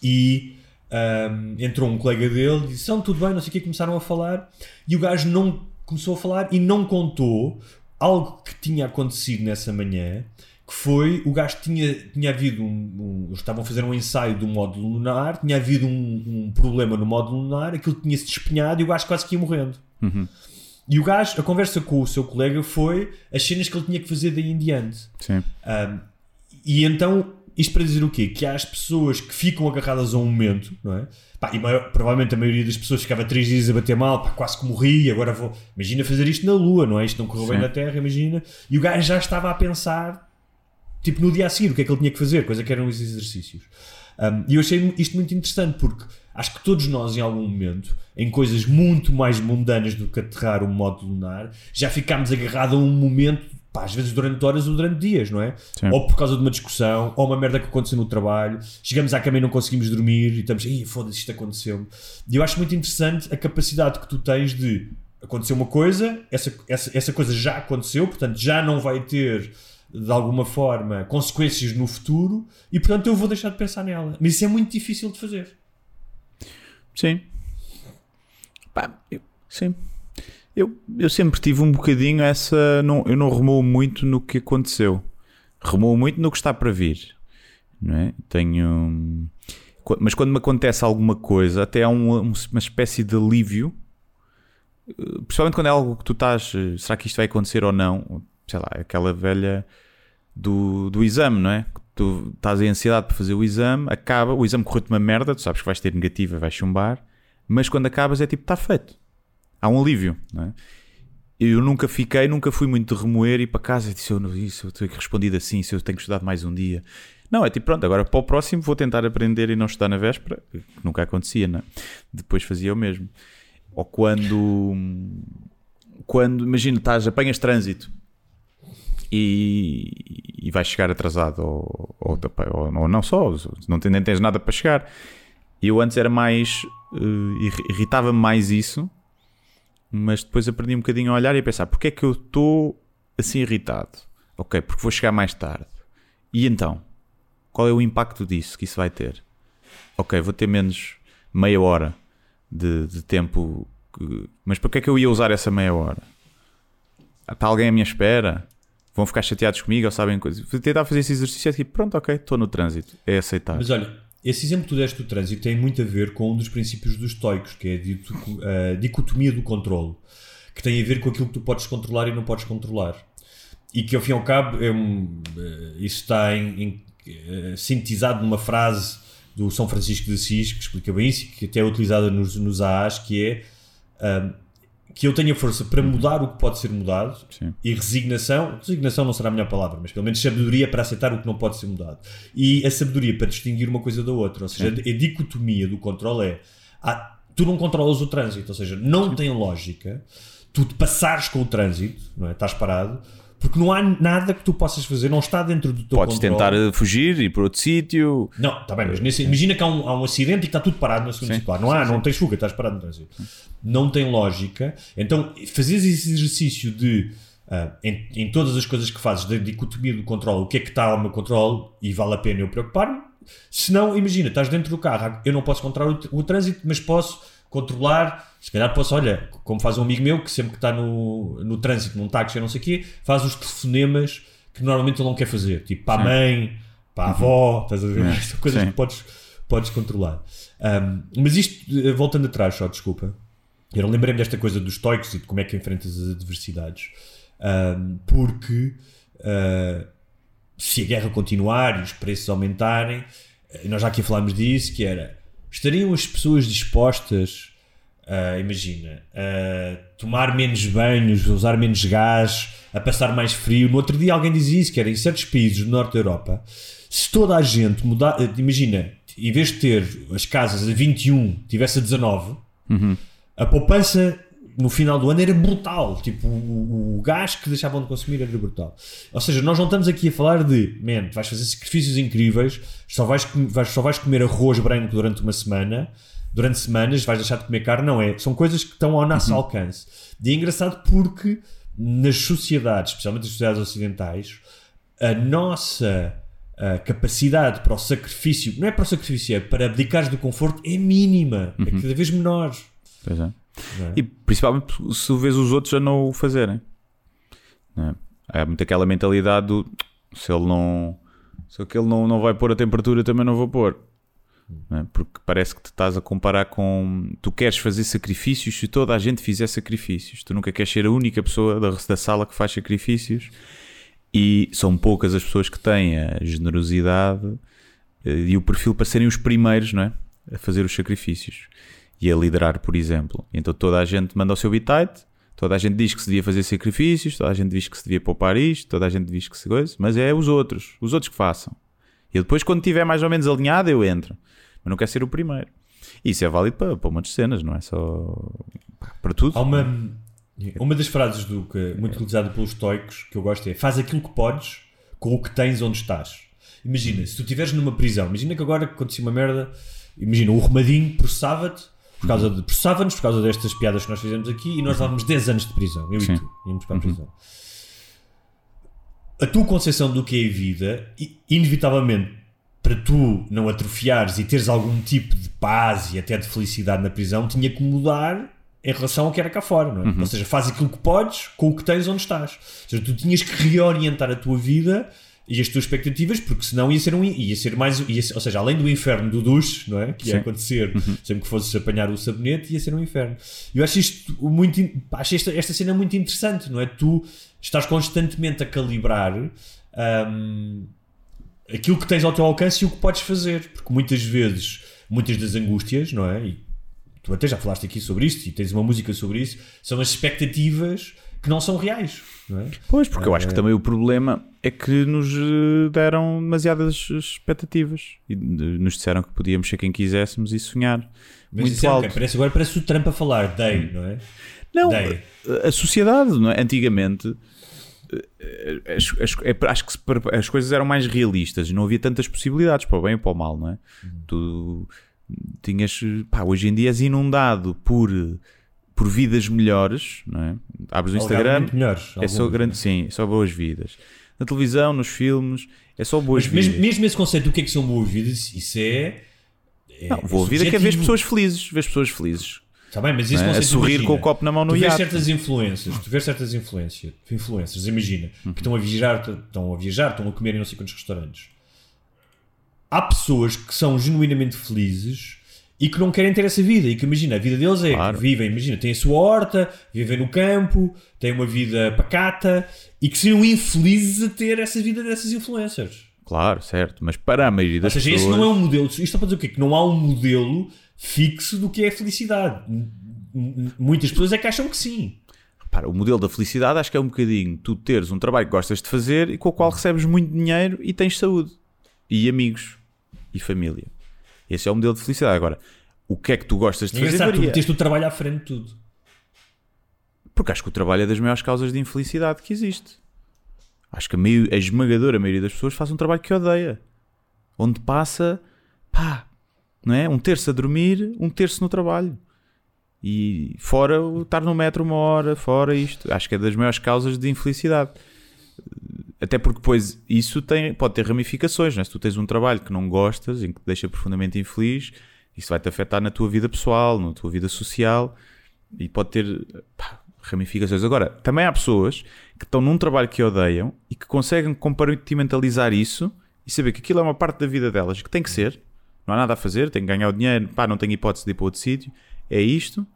e ahm, entrou um colega dele e disse: São tudo bem, não sei o que, começaram a falar. E o gajo não começou a falar e não contou algo que tinha acontecido nessa manhã. Que foi, o gajo tinha, tinha havido um, um- estavam a fazer um ensaio do módulo lunar, tinha havido um, um problema no módulo lunar, aquilo tinha-se despenhado e o gajo quase que ia morrendo. E o gajo, a conversa com o seu colega foi as cenas que ele tinha que fazer daí em diante. Sim. Um, e então, isto para dizer o quê? Que há as pessoas que ficam agarradas a um momento, não é? Pá, e maior- provavelmente a maioria das pessoas ficava três dias a bater mal, pá, quase que morri, agora vou. Imagina fazer isto na Lua, não é? Isto não correu bem Sim. na Terra, imagina. E o gajo já estava a pensar, tipo, no dia a seguir, o que é que ele tinha que fazer, coisa que eram os exercícios. Um, e eu achei isto muito interessante porque acho que todos nós, em algum momento, em coisas muito mais mundanas do que aterrar um modo lunar, já ficámos agarrados a um momento, pá, às vezes durante horas ou durante dias, não é? Sim. Ou por causa de uma discussão, ou uma merda que aconteceu no trabalho, chegamos à cama e não conseguimos dormir e estamos, Ih, foda-se, isto aconteceu-me. E eu acho muito interessante a capacidade que tu tens de acontecer uma coisa, essa, essa, essa coisa já aconteceu, portanto já não vai ter de alguma forma consequências no futuro e portanto eu vou deixar de pensar nela. Mas isso é muito difícil de fazer. Sim. Pá, eu- sim. Eu, eu sempre tive um bocadinho essa. Não, eu não remoo muito no que aconteceu. Remoo muito no que está para vir. Não é? Tenho. Mas quando me acontece alguma coisa, até há um- uma espécie de alívio. eh, Principalmente quando é algo que tu estás. eh, Será que isto vai acontecer ou não? Sei lá, aquela velha do, do exame, não é? Tu estás em ansiedade para fazer o exame, acaba, o exame correu-te uma merda, tu sabes que vais ter negativa, vais chumbar, mas quando acabas é tipo, está feito. Há um alívio, não é? Eu nunca fiquei, nunca fui muito de remoer e para casa disse, eu não isso, eu tenho que responder assim, se eu tenho que estudar mais um dia. Não, é tipo, pronto, agora para o próximo vou tentar aprender e não estudar na véspera, que nunca acontecia, não é? Depois fazia o mesmo. Ou quando, quando imagina, estás, apanhas trânsito e, e vais chegar atrasado ou, ou, ou- não só, não nem tens nada para chegar. Eu antes era mais irri- irritava-me mais isso, mas depois aprendi um bocadinho a olhar e a pensar porque é que eu estou assim irritado? Ok, porque vou chegar mais tarde. E então? Qual é o impacto disso que isso vai ter? Ok, vou ter menos meia hora de, de tempo. que- Mas para que é que eu ia usar essa meia hora? Está alguém à minha espera? Vão ficar chateados comigo ou sabem coisas? Tentar fazer esse exercício é tipo, pronto, ok, estou no trânsito. É aceitar. Mas olha, esse exemplo que tu deste do trânsito tem muito a ver com um dos princípios dos estoicos, que é a a dicotomia do controle, que tem a ver com aquilo que tu podes controlar e não podes controlar. E que ao fim e ao cabo é um, eh, isso está em, em, eh, sintetizado numa frase do São Francisco de Assis que explica bem isso que até é utilizada nos, nos AAs, que é ahm, que eu tenha força para mudar o que pode ser mudado Sim. e resignação, resignação não será a melhor palavra, mas pelo menos sabedoria para aceitar o que não pode ser mudado. E a sabedoria para distinguir uma coisa da outra. Ou seja, a dicotomia do controle é ah, tu não controlas o trânsito, ou seja, não tem lógica tu te passares com o trânsito, não é? Estás parado, porque não há nada que tu possas fazer, não está dentro do teu Podes controle. tentar eh, fugir e ir para outro sítio. Não, está bem, mas nesse- imagina que há um, há um acidente e que está tudo parado na segunda Sim, circular. Não há, não tens fuga, estás parado no trânsito. Não tem lógica. Então, fazeres esse exercício de, ah, em, em todas as coisas que fazes, da dicotomia do controle, o que é que está ao meu controle e vale a pena eu preocupar-me. Se não, imagina, estás dentro do carro, eu não posso controlar o, o trânsito, mas posso controlar, se calhar posso, olha, como faz um amigo meu que sempre que está no, no trânsito, num táxi ou não sei o quê, faz os telefonemas que normalmente ele não quer fazer, tipo para a mãe, para a avó, estás a ver? É, São coisas sim. que podes, podes controlar. Um, mas isto, eh, voltando atrás, só desculpa, eu lembrei-me desta coisa dos estoicos e de como é que enfrentas as adversidades, Um, porque uh, se a guerra continuar e os preços aumentarem, eh, nós já aqui falámos disso, que era, estariam as pessoas dispostas, a, imagina, a tomar menos banhos, usar menos gás, a passar mais frio? No outro dia alguém dizia isso, que era em certos países do norte da Europa, se toda a gente mudar, eh, imagina, em vez de ter as casas a 21, tivesse a 19, a poupança no final do ano era brutal. Tipo, o, o gás que deixavam de consumir era brutal. Ou seja, nós não estamos aqui a falar de, man, vais fazer sacrifícios incríveis, só vais, vais- só vais comer arroz branco durante uma semana, durante semanas vais deixar de comer carne. Não é. São coisas que estão ao nosso alcance. E é engraçado porque nas sociedades, especialmente nas sociedades ocidentais, a nossa a capacidade para o sacrifício, não é para o sacrifício, é para abdicares do conforto, é mínima, é cada vez menor. Pois é. É? E principalmente se vês os outros a não o fazerem. É? Há muito aquela mentalidade do se ele não se aquele não, não vai pôr a temperatura, também não vou pôr. É? Porque parece que te estás a comparar com. Tu queres fazer sacrifícios se toda a gente fizer sacrifícios. Tu nunca queres ser a única pessoa da, da sala que faz sacrifícios. E são poucas as pessoas que têm a generosidade eh, e o perfil para serem os primeiros, não é? A fazer os sacrifícios e a liderar, por exemplo. Então toda a gente manda o seu bitite, toda a gente diz que se devia fazer sacrifícios, toda a gente diz que se devia poupar isto, toda a gente diz que se coisa, mas é os outros, os outros que façam. E depois, quando estiver mais ou menos alinhado, eu entro. Mas não quero ser o primeiro. E isso é válido para, para um monte de cenas, não é só para tudo. Há uma, uma das frases do que, muito utilizada pelos estoicos que eu gosto é faz aquilo que podes com o que tens onde estás. Imagina, se tu estiveres numa prisão, imagina que agora acontecia uma merda, imagina, o Romadinho processava-te por causa de processava-nos por causa destas piadas que nós fizemos aqui e nós levávamos 10 anos de prisão, eu Sim. e tu, íamos para a prisão. A tua concepção do que é a vida, inevitavelmente, para tu não atrofiares e teres algum tipo de paz e até de felicidade na prisão, tinha que mudar em relação ao que era cá fora, não é? Ou seja, faz aquilo que podes com o que tens onde estás. Ou seja, tu tinhas que reorientar a tua vida e as tuas expectativas, porque senão ia ser um ia ser mais, ia ser- ou seja, além do inferno do duche, não é? Que ia Sim. acontecer sempre que fosses apanhar o sabonete, ia ser um inferno. Eu acho isto muito, acho esta, esta cena muito interessante, não é? Tu estás constantemente a calibrar hum, aquilo que tens ao teu alcance e o que podes fazer, porque muitas vezes, muitas das angústias, não é? E tu até já falaste aqui sobre isto e tens uma música sobre isso, são as expectativas que não são reais, não é? Pois, porque eu acho que também o problema é que nos eh, deram demasiadas expectativas e nos disseram que podíamos ser quem quiséssemos e sonhar Mas muito é, alto. parece, agora parece o Trump a falar, day, não é? Não, Day. a sociedade, não é? Antigamente, as- as- é- acho que se as coisas eram mais realistas, não havia tantas possibilidades para o bem ou para o mal, não é? Tu tinhas, pá, hoje em dia és inundado por, por vidas melhores, não é? Abres o Instagram, melhores, é só grande, é? sim, é só boas vidas. Na televisão, nos filmes, é só boas Mas vidas. mesmo, mesmo esse conceito do que é que são boas vidas, isso é. é Não, boa vida é que é ver pessoas felizes, ver as pessoas felizes. Tá bem, mas esse não é? A sorrir imagina, com o copo na mão no tu vês iate. certas influências, tu vês certas influências, influências, imagina, Uhum. que estão a viajar, estão a viajar, estão a comer em não sei quantos restaurantes. Há pessoas que são genuinamente felizes e que não querem ter essa vida. E que imagina, a vida deles é Claro. vivem, imagina, têm a sua horta, vivem no campo, têm uma vida pacata e que seriam infelizes a ter essa vida dessas influencers. Claro, certo, mas para a maioria Ou das seja, pessoas... esse não é um modelo. Isto está para dizer o quê? Que não há um modelo fixo do que é felicidade. Muitas pessoas é que acham que sim. Repara, o modelo da felicidade acho que é um bocadinho tu teres um trabalho que gostas de fazer e com o qual recebes muito dinheiro e tens saúde. E amigos. E família. Esse é o modelo de felicidade. Agora, o que é que tu gostas de É fazer engraçado, tu varia. meteste o trabalho à frente de tudo. Porque acho que o trabalho é das maiores causas de infelicidade que existe. Acho que a, meio, a esmagadora maioria das pessoas faz um trabalho que odeia. Onde passa, pá, não é? Um terço a dormir, um terço no trabalho. E fora estar no metro uma hora, fora isto. Acho que é das maiores causas de infelicidade. Até porque depois isso tem, pode ter ramificações, não é? Se tu tens um trabalho que não gostas, em que te deixa profundamente infeliz, isso vai-te afetar na tua vida pessoal, na tua vida social e pode ter pá, ramificações. Agora, também há pessoas que estão num trabalho que odeiam e que conseguem compartimentalizar isso e saber que aquilo é uma parte da vida delas, que tem que ser, não há nada a fazer, tem que ganhar o dinheiro, pá, não tenho hipótese de ir para outro sítio, é isto.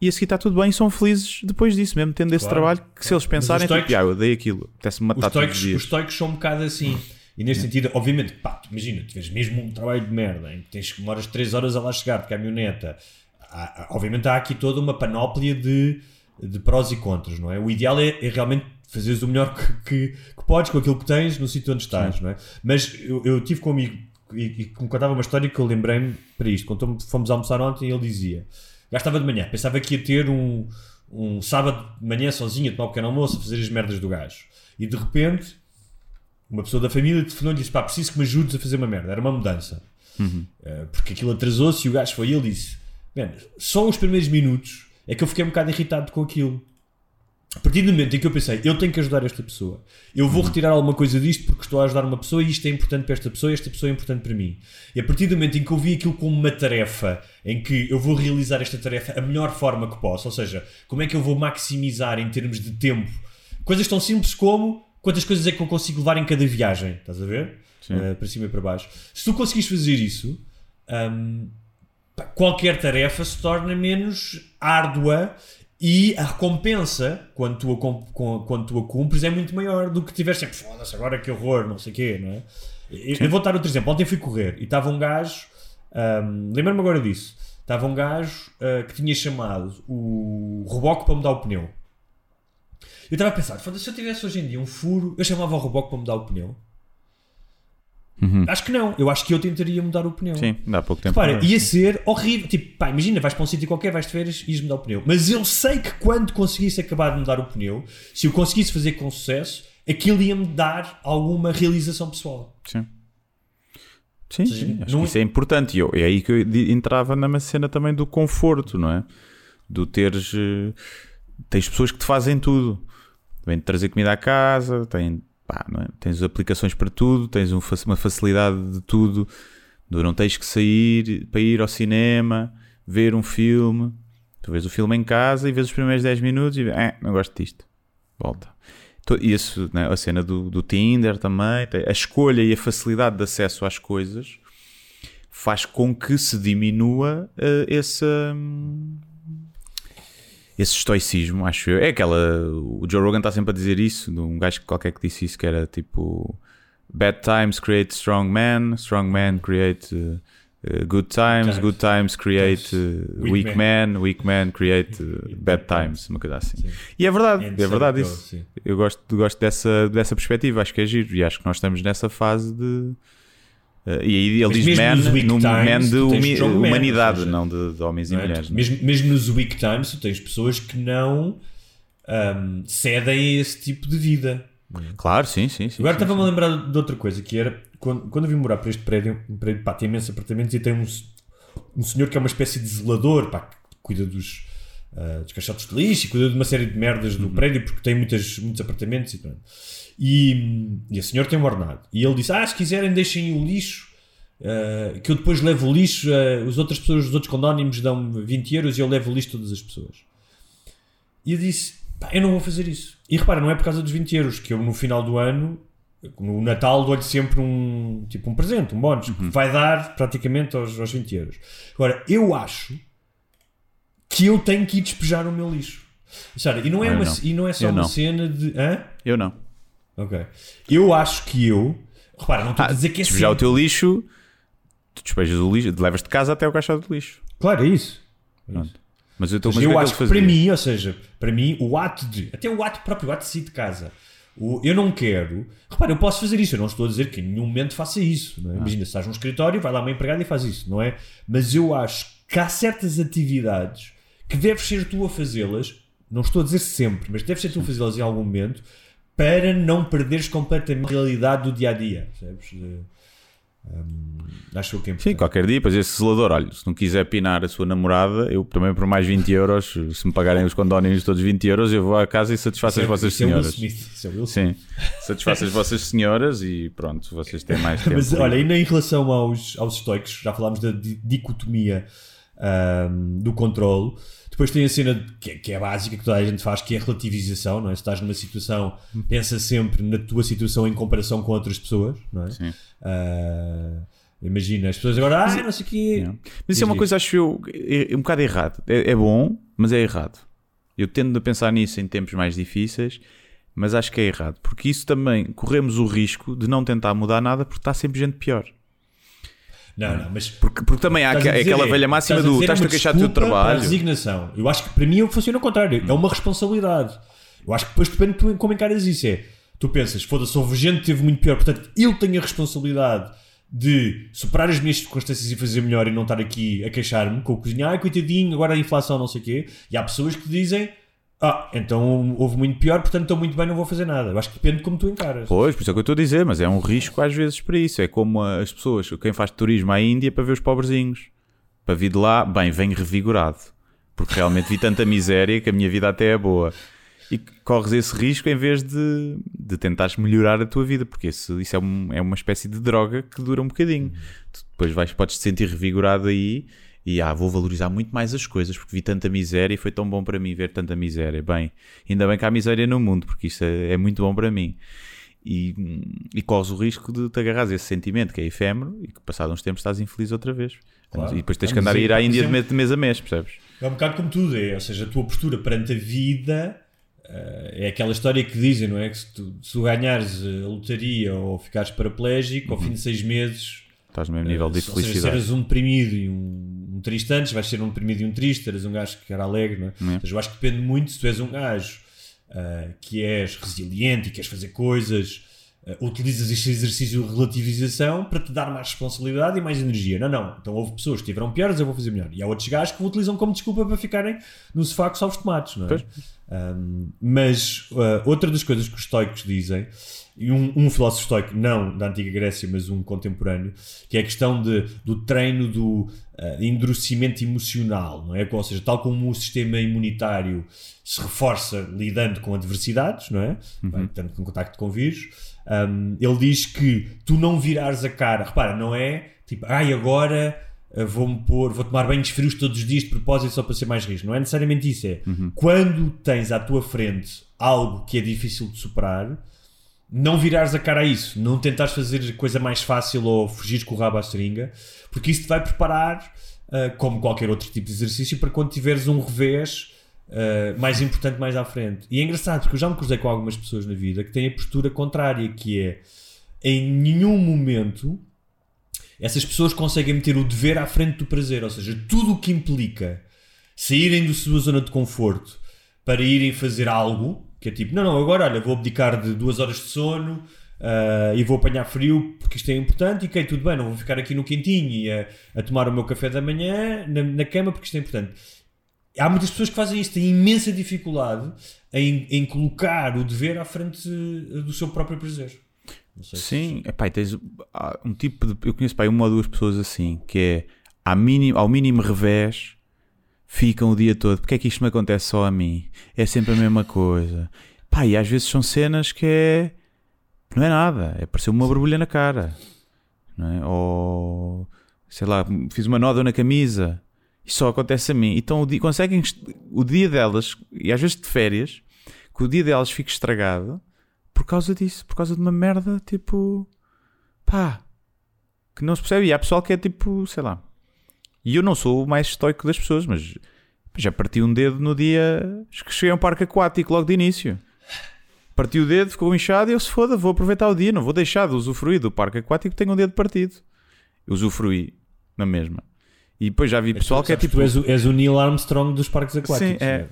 E a seguir está tudo bem são felizes depois disso, mesmo tendo esse Claro, trabalho que se eles pensarem, os tipo, ah, eu odeio aquilo, apetece-me Os matar os estoicos, os estoicos são um bocado assim. E neste sentido, obviamente, pá, imagina, tu tens mesmo um trabalho de merda em que tens que demoras 3 horas a lá chegar de caminhoneta. Há- obviamente há aqui toda uma panóplia de, de prós e contras, não é? O ideal é, é realmente fazeres o melhor que, que, que podes com aquilo que tens no sítio onde estás, não é? Mas eu, eu tive com um amigo e, e me contava uma história que eu lembrei-me para isto. Quando fomos almoçar ontem, ele dizia: gastava de manhã, pensava que ia ter um, um sábado de manhã sozinho a tomar um pequeno almoço, a fazer as merdas do gajo. E de repente, uma pessoa da família telefonou e disse: pá, preciso que me ajudes a fazer uma merda. Era uma mudança. Uh, porque aquilo atrasou-se e o gajo foi. E ele disse: só os primeiros minutos é que eu fiquei um bocado irritado com aquilo. A partir do momento em que eu pensei, eu tenho que ajudar esta pessoa, eu vou retirar alguma coisa disto porque estou a ajudar uma pessoa e isto é importante para esta pessoa e esta pessoa é importante para mim. E a partir do momento em que eu vi aquilo como uma tarefa, em que eu vou realizar esta tarefa a melhor forma que posso, ou seja, como é que eu vou maximizar em termos de tempo, coisas tão simples como quantas coisas é que eu consigo levar em cada viagem, estás a ver? Uh, para cima e para baixo. Se tu conseguires fazer isso, pá, qualquer tarefa se torna menos árdua E a recompensa, quando tu a, quando tu a cumpres, é muito maior do que tiveres sempre, foda-se, agora que horror, não sei o quê, não é? Eu, eu vou dar outro exemplo. Ontem fui correr e estava um gajo, ahm, lembro-me agora disso, estava um gajo ah, que tinha chamado o reboque para me dar o pneu. Eu estava a pensar, foda-se, se eu tivesse hoje em dia um furo, eu chamava o reboque para me dar o pneu. Acho que não, eu acho que eu tentaria mudar o pneu. Sim, dá pouco tempo. Repara, ia ser horrível. Tipo, pá, imagina, vais para um sítio qualquer, vais de férias e ias mudar o pneu. Mas eu sei que quando conseguisse acabar de mudar o pneu, se eu conseguisse fazer com sucesso, aquilo ia-me dar alguma realização pessoal. Sim. Sim, seja, sim, acho não- que isso é importante. E eu- é aí que eu entrava na cena também do conforto, não é? Do teres. eh, Tens pessoas que te fazem tudo. Vêm trazer comida à casa, têm, pá, é? tens aplicações para tudo, tens um uma facilidade de tudo. Do não tens que sair para ir ao cinema, ver um filme. Tu vês o filme em casa e vês os primeiros 10 minutos e eh, não gosto disto. Volta. To- Isso, né, a cena do, do Tinder também, a escolha e a facilidade de acesso às coisas faz com que se diminua hum, esse estoicismo, acho eu. É aquela. O Joe Rogan está sempre a dizer isso, de um gajo qualquer que disse isso, que era tipo. Bad times create strong men, strong men create uh, uh, good times, good times create uh, Weak men, weak men create uh, bad times, uma coisa assim. Sim. E é verdade, And é verdade isso. Eu gosto, gosto dessa, dessa perspectiva, acho que é giro. E acho que nós estamos nessa fase de. Eh, e aí ele Mas diz man, no times, man de humanidade, seja, não de, de homens não e é? mulheres. Mesmo, mesmo nos weak times, tu tens pessoas que não ahm, cedem a esse tipo de vida. Claro, sim, sim. sim Agora estava-me a lembrar de outra coisa, que era quando, quando eu vim morar para este prédio, um prédio pá, tem imensos apartamentos e tem um, um senhor que é uma espécie de zelador, pá, que cuida dos, ah, dos caixotes de lixo e cuida de uma série de merdas Uhum. do prédio porque tem muitas, muitos apartamentos e pronto. E, e a senhor tem um ordenado. E ele disse: Ah, se quiserem, deixem o lixo. ah, que eu depois levo o lixo, ah, as outras pessoas, os outros condónimos dão-me 20 euros e eu levo o lixo a todas as pessoas. E eu disse: pá, eu não vou fazer isso. E repara, não é por causa dos 20 euros, que eu no final do ano, no Natal, dou-lhe sempre um, tipo um presente, um bónus, que vai dar praticamente aos, aos 20 euros. Agora, eu acho que eu tenho que ir despejar o meu lixo. Sara, e não é, Eu uma, não. e não é só Eu uma não. cena de. Hã? Eu não. Ok. Eu acho que eu. Repara, não estou a Ah, dizer que é despejar o sempre. teu lixo, tu despejas o lixo, levas de casa até o caixote de lixo. Claro, é isso. Pronto. Mas eu, tô, Mas o eu que é acho que ele para mim, ou seja, para mim, o ato de. Até o ato próprio, o ato de sair de casa. O, eu não quero. Repara, eu posso fazer isso. Eu não estou a dizer que em nenhum momento faça isso. É? Imagina, se estás num escritório, vai lá uma empregada e faz isso, não é? Mas eu acho que há certas atividades que deves ser tu a fazê-las. Não estou a dizer sempre, mas deves ser tu a fazê-las em algum momento para não perderes completamente a realidade do dia a dia. Percebes? Hum, acho que é Sim, qualquer dia, pois esse zelador, olha, se não quiser pinar a sua namorada, eu também por mais 20 euros, se me pagarem os condónios todos 20 euros, eu vou à casa e satisfaço as vossas Isso é senhoras. É Smith. Sim, satisfaço as vossas senhoras e pronto, vocês têm mais tempo. Mas olha, ainda em relação aos, aos estoicos, já falámos da di- dicotomia ahm, do controle. Depois tem a cena de- que, é- que é básica que toda a gente faz, que é a relativização, não é? Se estás numa situação, pensa sempre na tua situação em comparação com outras pessoas, não é? Sim. Ah, imagina, as pessoas agora, ah, não sei o quê. Yeah. Mas isso é uma coisa, acho eu, é, é um bocado errado. É, é bom, mas é errado. Eu tendo a pensar nisso em tempos mais difíceis, mas acho que é errado. Porque isso também corremos o risco de não tentar mudar nada porque está sempre gente pior. Não, não, mas Porque, porque também há dizer aquela é- velha máxima estás do estás-te é a queixar do teu trabalho. resignação. Eu acho que para mim funciona ao contrário. É uma responsabilidade. Eu acho que depois depende de como encaras isso. É, tu pensas, foda-se, houve gente que teve muito pior, portanto eu tenho a responsabilidade de superar as minhas circunstâncias e fazer melhor e não estar aqui a queixar-me com o cozinhar, ai coitadinho, agora a inflação, não sei o quê. E há pessoas que dizem, ah, então houve muito pior, portanto estou muito bem, não vou fazer nada. Eu acho que depende de como tu encaras. Pois, por isso é que eu estou a dizer, mas é um risco às vezes para isso. É como as pessoas, quem faz turismo à Índia para ver os pobrezinhos. Para vir de lá, bem, venho revigorado. Porque realmente vi tanta miséria que a minha vida até é boa. E corres esse risco em vez de, de tentares melhorar a tua vida, porque isso, isso é, um- é uma espécie de droga que dura um bocadinho. Tu depois vais, podes te sentir revigorado aí e ah, vou valorizar muito mais as coisas porque vi tanta miséria e foi tão bom para mim ver tanta miséria. Bem, ainda bem que há miséria no mundo, porque isso é, é muito bom para mim. e, e corres o risco de te agarrares a esse sentimento que é efêmero e que passado uns tempos estás infeliz outra vez. Claro. E depois tens que andar a ir é- à Índia de mas é- mês- de mês a mês, percebes? É um bocado como tudo, é, ou seja, a tua postura perante a vida eh, é aquela história que dizem, não é? Que se tu, se tu ganhares a lotaria ou ficares paraplégico, ao fim de seis meses Estás no mesmo nível de Eh, felicidade. seres um deprimido e um, um triste antes, vais ser um deprimido e um triste, eras um gajo que era alegre, não é? Seja, eu acho que depende muito se tu és um gajo ah, que és resiliente e queres fazer coisas, ah, utilizas este exercício de relativização para te dar mais responsabilidade e mais energia. Não, não. Então houve pessoas que tiveram piores, eu vou fazer melhor. E há outros gajos que o utilizam como desculpa para ficarem no sofá com salvos tomates, não é? Um, mas uh, outra das coisas que os estoicos dizem, e um, um filósofo estoico, não da antiga Grécia, mas um contemporâneo, que é a questão de, do treino do uh, endurecimento emocional, não é? Ou seja, tal como o sistema imunitário se reforça lidando com adversidades, não é? Bem, tanto com contacto com vírus, um, ele diz que tu não virares a cara, repara, não é tipo, ai agora uh, vou-me pôr, vou tomar banhos frios todos os dias de propósito só para ser mais rijo. Não é necessariamente isso, é quando tens à tua frente algo que é difícil de superar, não virares a cara a isso, não tentares fazer coisa mais fácil ou fugir com o rabo à seringa, porque isso te vai preparar, uh, como qualquer outro tipo de exercício, para quando tiveres um revés uh, mais importante mais à frente. E é engraçado, porque eu já me cruzei com algumas pessoas na vida que têm a postura contrária, que é em nenhum momento essas pessoas conseguem meter o dever à frente do prazer, ou seja, tudo o que implica saírem da sua zona de conforto para irem fazer algo, que é tipo, não, não, agora olha, vou abdicar de duas horas de sono ah, e vou apanhar frio porque isto é importante e ok, tudo bem, não vou ficar aqui no quentinho e a, a tomar o meu café da manhã na, na cama porque isto é importante. Há muitas pessoas que fazem isso, têm imensa dificuldade em, em colocar o dever à frente eh, do seu próprio prazer. Sim, epá, e tens um tipo de. Eu conheço pá, uma ou duas pessoas assim, que é mínimo, ao mínimo revés, ficam o dia todo. Porque é que isto me acontece só a mim? É sempre a mesma coisa. Pá, e às vezes são cenas que é. Não é nada, é parecer uma borbulha na cara, não é? Ou sei lá, fiz uma nódoa na camisa e só acontece a mim. Então o dia, conseguem o dia delas, e às vezes de férias, que o dia delas fica estragado por causa disso, por causa de uma merda tipo pá, que não se percebe. E há pessoal que é tipo, sei lá. E eu não sou o mais estoico das pessoas, mas já parti um dedo no dia que cheguei a um parque aquático logo de início. Parti o dedo, ficou inchado e eu se foda, vou aproveitar o dia, não vou deixar de usufruir do parque aquático tenho um dedo partido. Eu usufruí na mesma. E depois já vi pessoal que é tipo. Tu és o, és o Neil Armstrong dos parques aquáticos. Sim, é. né?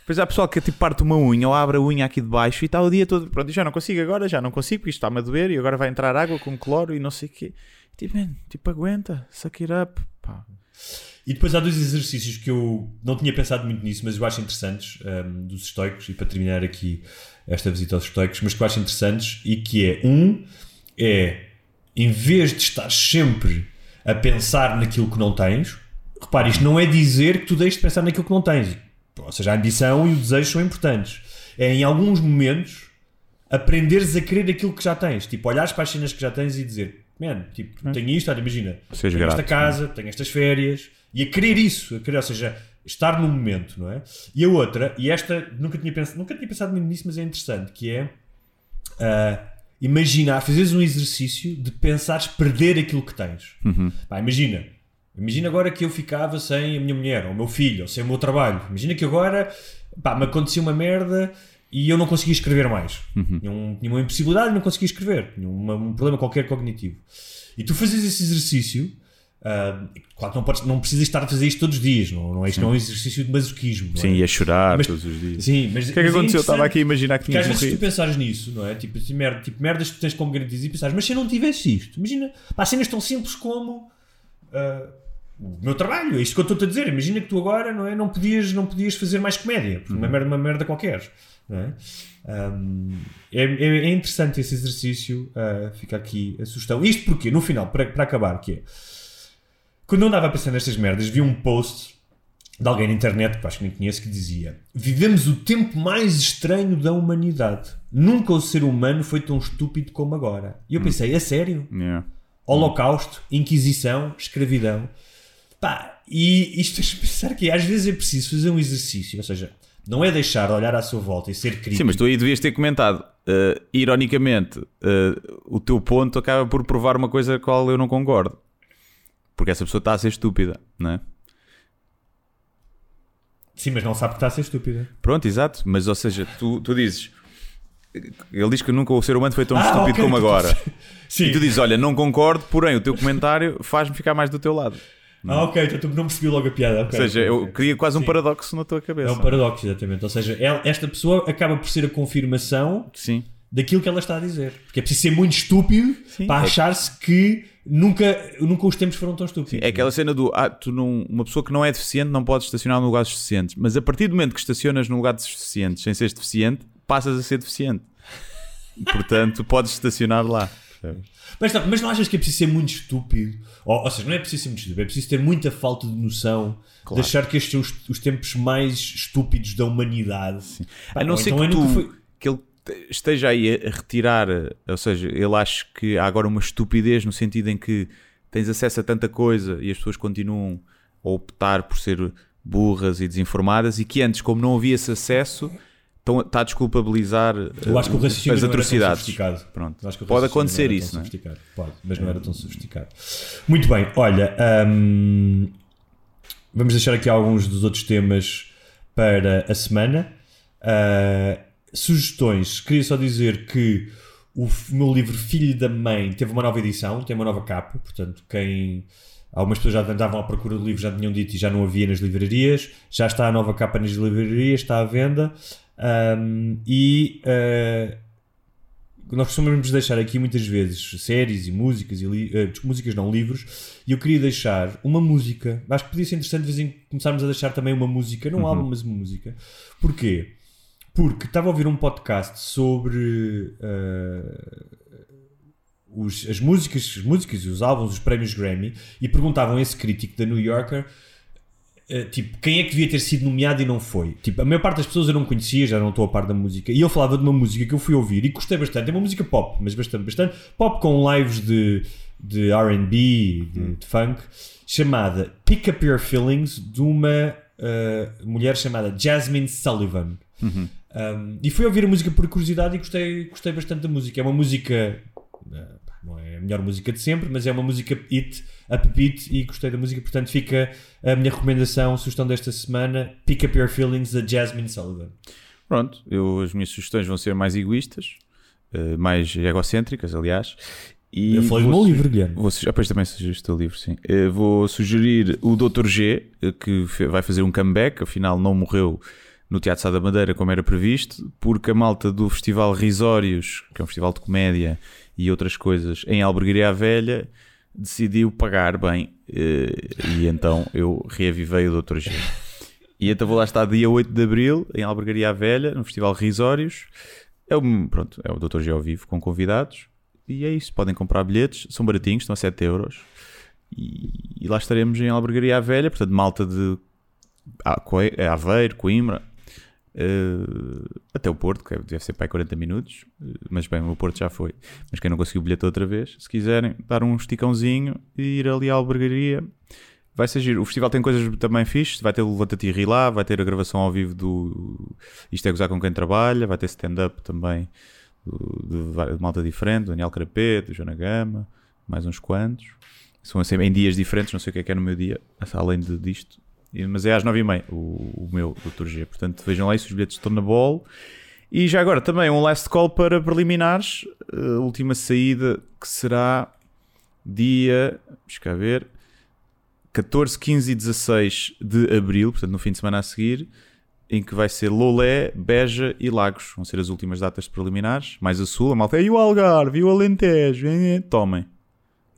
Depois há pessoal que tipo parte uma unha ou abre a unha aqui de baixo e está o dia todo. Pronto, já não consigo agora, já não consigo porque isto está-me a doer e agora vai entrar água com cloro e não sei o quê. Tipo, man, tipo, aguenta, suck it up. Pá. E depois há dois exercícios que eu não tinha pensado muito nisso, mas eu acho interessantes um, dos estoicos, e para terminar aqui esta visita aos estoicos, mas que eu acho interessantes e que é, um, é em vez de estar sempre a pensar naquilo que não tens, repare, isto não é dizer que tu deixes de pensar naquilo que não tens. Ou seja, a ambição e o desejo são importantes. É em alguns momentos aprenderes a querer aquilo que já tens. Tipo, olhares para as cenas que já tens e dizer, man, tipo, tenho isto, olha, imagina, Seja tenho esta grato, casa, tenho estas férias, e a querer isso, a querer, ou seja, estar no momento, não é? E a outra, e esta nunca tinha pensado, nunca tinha pensado muito nisso, mas é interessante, que é ah, imaginar, fazeres um exercício de pensares perder aquilo que tens. Pá, imagina, imagina agora que eu ficava sem a minha mulher, ou o meu filho, ou sem o meu trabalho. Imagina que agora pá, me acontecia uma merda e eu não conseguia escrever mais. Tinha, um- tinha uma impossibilidade e não conseguia escrever. Tinha uma- um problema qualquer cognitivo. E tu fazes esse exercício. ah, claro que não, podes, não precisas estar a fazer isto todos os dias, não, não é, isto não é um exercício de masoquismo. não Sim, é? ia chorar Mas- todos os dias. Sim, mas O que é que aconteceu? Eu estava aqui a imaginar que Porque às tinhas vezes tu morrido. pensares nisso, não é? Tipo, tipo, merda, tipo merdas que tu tens como garantias e pensares, mas se eu não tivesse isto, imagina, pá, cenas tão simples como ah, o meu trabalho, é isto que eu estou-te a dizer. Imagina que tu agora não, é? não, podias, não podias fazer mais comédia, Uhum. uma, merda, uma merda qualquer. É? Ahm, é, é- é interessante esse exercício, ah, fica aqui a sugestão. Isto porque, no final, para, para acabar, que é quando eu andava a pensar nestas merdas, vi um post de alguém na internet, que acho que nem conheço, que dizia: Vivemos o tempo mais estranho da humanidade. Nunca o ser humano foi tão estúpido como agora. E eu pensei: é sério? Yeah. Holocausto, Inquisição, escravidão. Pá, e isto fez pensar que às vezes é preciso fazer um exercício, ou seja, Não é deixar de olhar à sua volta e ser crítico. Sim, mas tu aí devias ter comentado. uh, ironicamente, uh, o teu ponto acaba por provar uma coisa com a qual eu não concordo. Porque essa pessoa está a ser estúpida, não é? Sim, mas não sabe que está a ser estúpida. Pronto, exato. Mas, ou seja, tu, tu dizes. Ele diz que nunca o ser humano foi tão Ah, estúpido ok, como tu agora. Sim. E tu dizes: Olha, não concordo, porém o teu comentário faz-me ficar mais do teu lado. Ah, ok, então tu não percebi logo a piada. ok, Ou seja, eu ok. cria quase um Sim. paradoxo na tua É cabeça. um paradoxo, exatamente. Ou seja, ela- esta pessoa acaba por ser a confirmação Sim. daquilo que ela está a dizer. Porque é preciso ser muito estúpido Sim. para É- achar-se que nunca, nunca os tempos foram tão estúpidos. Sim, é aquela cena do ah, tu não, uma pessoa que não é deficiente não pode estacionar no lugar dos deficientes, mas a partir do momento que estacionas no lugar dos deficientes sem seres deficiente, passas a ser deficiente. Portanto, podes estacionar lá. percebes? Mas, não- mas não achas que é preciso ser muito estúpido? Ou, ou seja, não é preciso ser muito estúpido, é preciso ter muita falta de noção Claro. de achar que estes são os, os tempos mais estúpidos da humanidade. Pá, A não ser então que, é tu, foi- que ele te- esteja aí a a retirar, ou seja, ele acha que há agora uma estupidez no sentido em que tens acesso a tanta coisa e as pessoas continuam a optar por ser burras e desinformadas e que antes, como não havia esse acesso, estão- está a desculpabilizar Eu acho que o uh, raciocínio as não era tão atrocidades. sofisticado. Pode acontecer isso, não é? Pode, mas não era tão sofisticado. Muito bem, olha, hum, vamos deixar aqui alguns dos outros temas para a semana. Ah, sugestões, queria só dizer que o meu livro Filho da Mãe teve uma nova edição, tem uma nova capa, portanto, quem. Algumas pessoas já andavam à procura do livro, já tinham dito e já não havia nas livrarias. Já está a nova capa nas livrarias, está à venda. Hum, e ah, nós costumamos deixar aqui muitas vezes séries e músicas, e eh, músicas não, livros, e eu queria deixar uma música. Acho que podia ser interessante de vez em começarmos a deixar também uma música, não um álbum, mas uma música. Porquê? Porque estava a ouvir um podcast sobre eh, os- as músicas, as músicas e os álbuns, os prémios Grammy, e perguntavam a esse crítico da New Yorker Uh, tipo, quem é que devia ter sido nomeado e não foi? Tipo, a maior parte das pessoas eu não conhecia, já não estou a par da música. E eu falava de uma música que eu fui ouvir e gostei bastante. É uma música pop, mas bastante, bastante. Pop com lives de, de RB, de, de funk, chamada Pick Up Your Feelings, de uma uh, mulher chamada Jasmine Sullivan. Um, e fui ouvir a música por curiosidade e gostei, gostei bastante da música. É uma música. pá, não é a melhor música de sempre, mas é uma música hit, upbeat e gostei da música. Portanto, fica a minha recomendação, sugestão desta semana: Pick Up Your Feelings, da Jasmine Sullivan. Pronto, eu, as minhas sugestões vão ser mais egoístas, eh, mais egocêntricas, aliás. E Eu falei do meu livro, Guilherme. Vou, su- ah, pois também sugeriste o teu livro, sim. Eh, vou sugerir o Dr. G, eh, que vai fazer um comeback, afinal não morreu no Teatro Sá da Madeira como era previsto, porque a malta do Festival Risórios, que é um festival de comédia e outras coisas, em Albergaria Velha, decidiu pagar bem. eh, e então eu reavivei o Dr. G. E então vou lá estar dia 8 de Abril, em Albergaria Velha, no Festival Risórios. É o, pronto, é o Dr. G ao vivo com convidados. E é isso, podem comprar bilhetes, são baratinhos, estão a 7 euros. E, e lá estaremos em Albergaria Velha, portanto, malta de A- Coe- Aveiro, Coimbra, eh, até o Porto, que deve ser para aí 40 minutos. eh, Mas bem, o Porto já foi. Mas quem não conseguiu o bilhete outra vez, se quiserem dar um esticãozinho e ir ali à Albergaria, vai ser giro. O festival tem coisas também fixes, vai ter o Levanta-te Ri lá, vai ter a gravação ao vivo do Isto é Gozar com quem trabalha, vai ter stand-up também de, vari- de malta diferente, Daniel Carapeto, do Joana Gama, mais uns quantos. São assim, em dias diferentes, não sei o que é que é no meu dia, além de, disto. E- Mas é às 9h30 o, o meu Dr. G. Portanto, vejam lá se os bilhetes estão na ball. E já agora também um last call para preliminares. A última saída que será dia. Deixa cá ver. 14, 15 e 16 de abril, portanto no fim de semana a seguir, em que vai ser Lolé, Beja e Lagos. Vão ser as últimas datas preliminares. Mais a sul, a malta. E o Algarve, e o Alentejo, hein? tomem.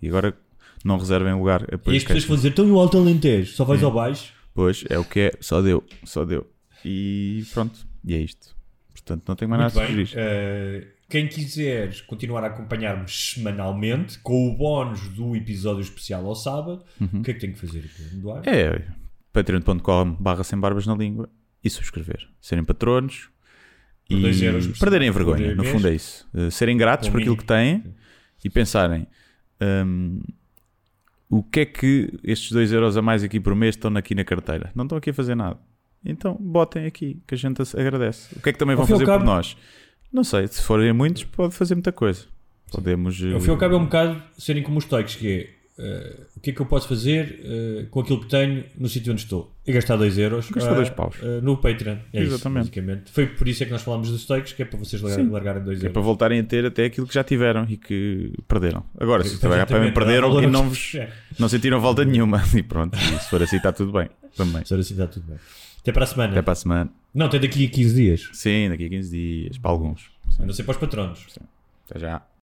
E agora não reservem lugar. E as pessoas vão dizer: então e o Alto Alentejo? Só vais ao baixo? Pois, é o que é, só deu, só deu. E pronto, e é isto. Portanto, não tenho mais Muito nada a sugerir. Eh, quem quiser continuar a acompanhar-nos semanalmente com o bónus do episódio especial ao sábado, o que é que tem que fazer? Duarte? É patreon.com barra sem barbas na língua e subscrever. Serem patronos Por e euros perderem vergonha, no fundo é isso. Uh, serem gratos por aquilo que têm e pensarem hum, o que é que estes 2 euros a mais aqui por mês estão aqui na carteira? Não estão aqui a fazer nada. Então botem aqui, que a gente agradece. O que é que também vão fazer por cabo- nós? Não sei, se forem muitos, pode fazer muita coisa. Podemos. Ao fim e ao cabo é um bocado serem como os toicos, que é eh, o que é que eu posso fazer eh, com aquilo que tenho no sítio onde estou? E gastar 2 euros Gastar eh, dois paus. eh, no Patreon. É Exatamente. isso, basicamente. Foi por isso é que nós falámos dos toicos, que é para vocês largar- Sim. largarem 2 É euros. para voltarem a ter até aquilo que já tiveram e que perderam. Agora, se Exatamente, também perderam dá valor e não, vos, não sentiram volta nenhuma. E pronto, e se for assim está tudo bem. Também. Só assim está tudo bem. Até para a semana. Até para a semana. Não, até daqui a 15 dias. Sim, daqui a 15 dias. Para alguns. A não ser para os patronos. Até já.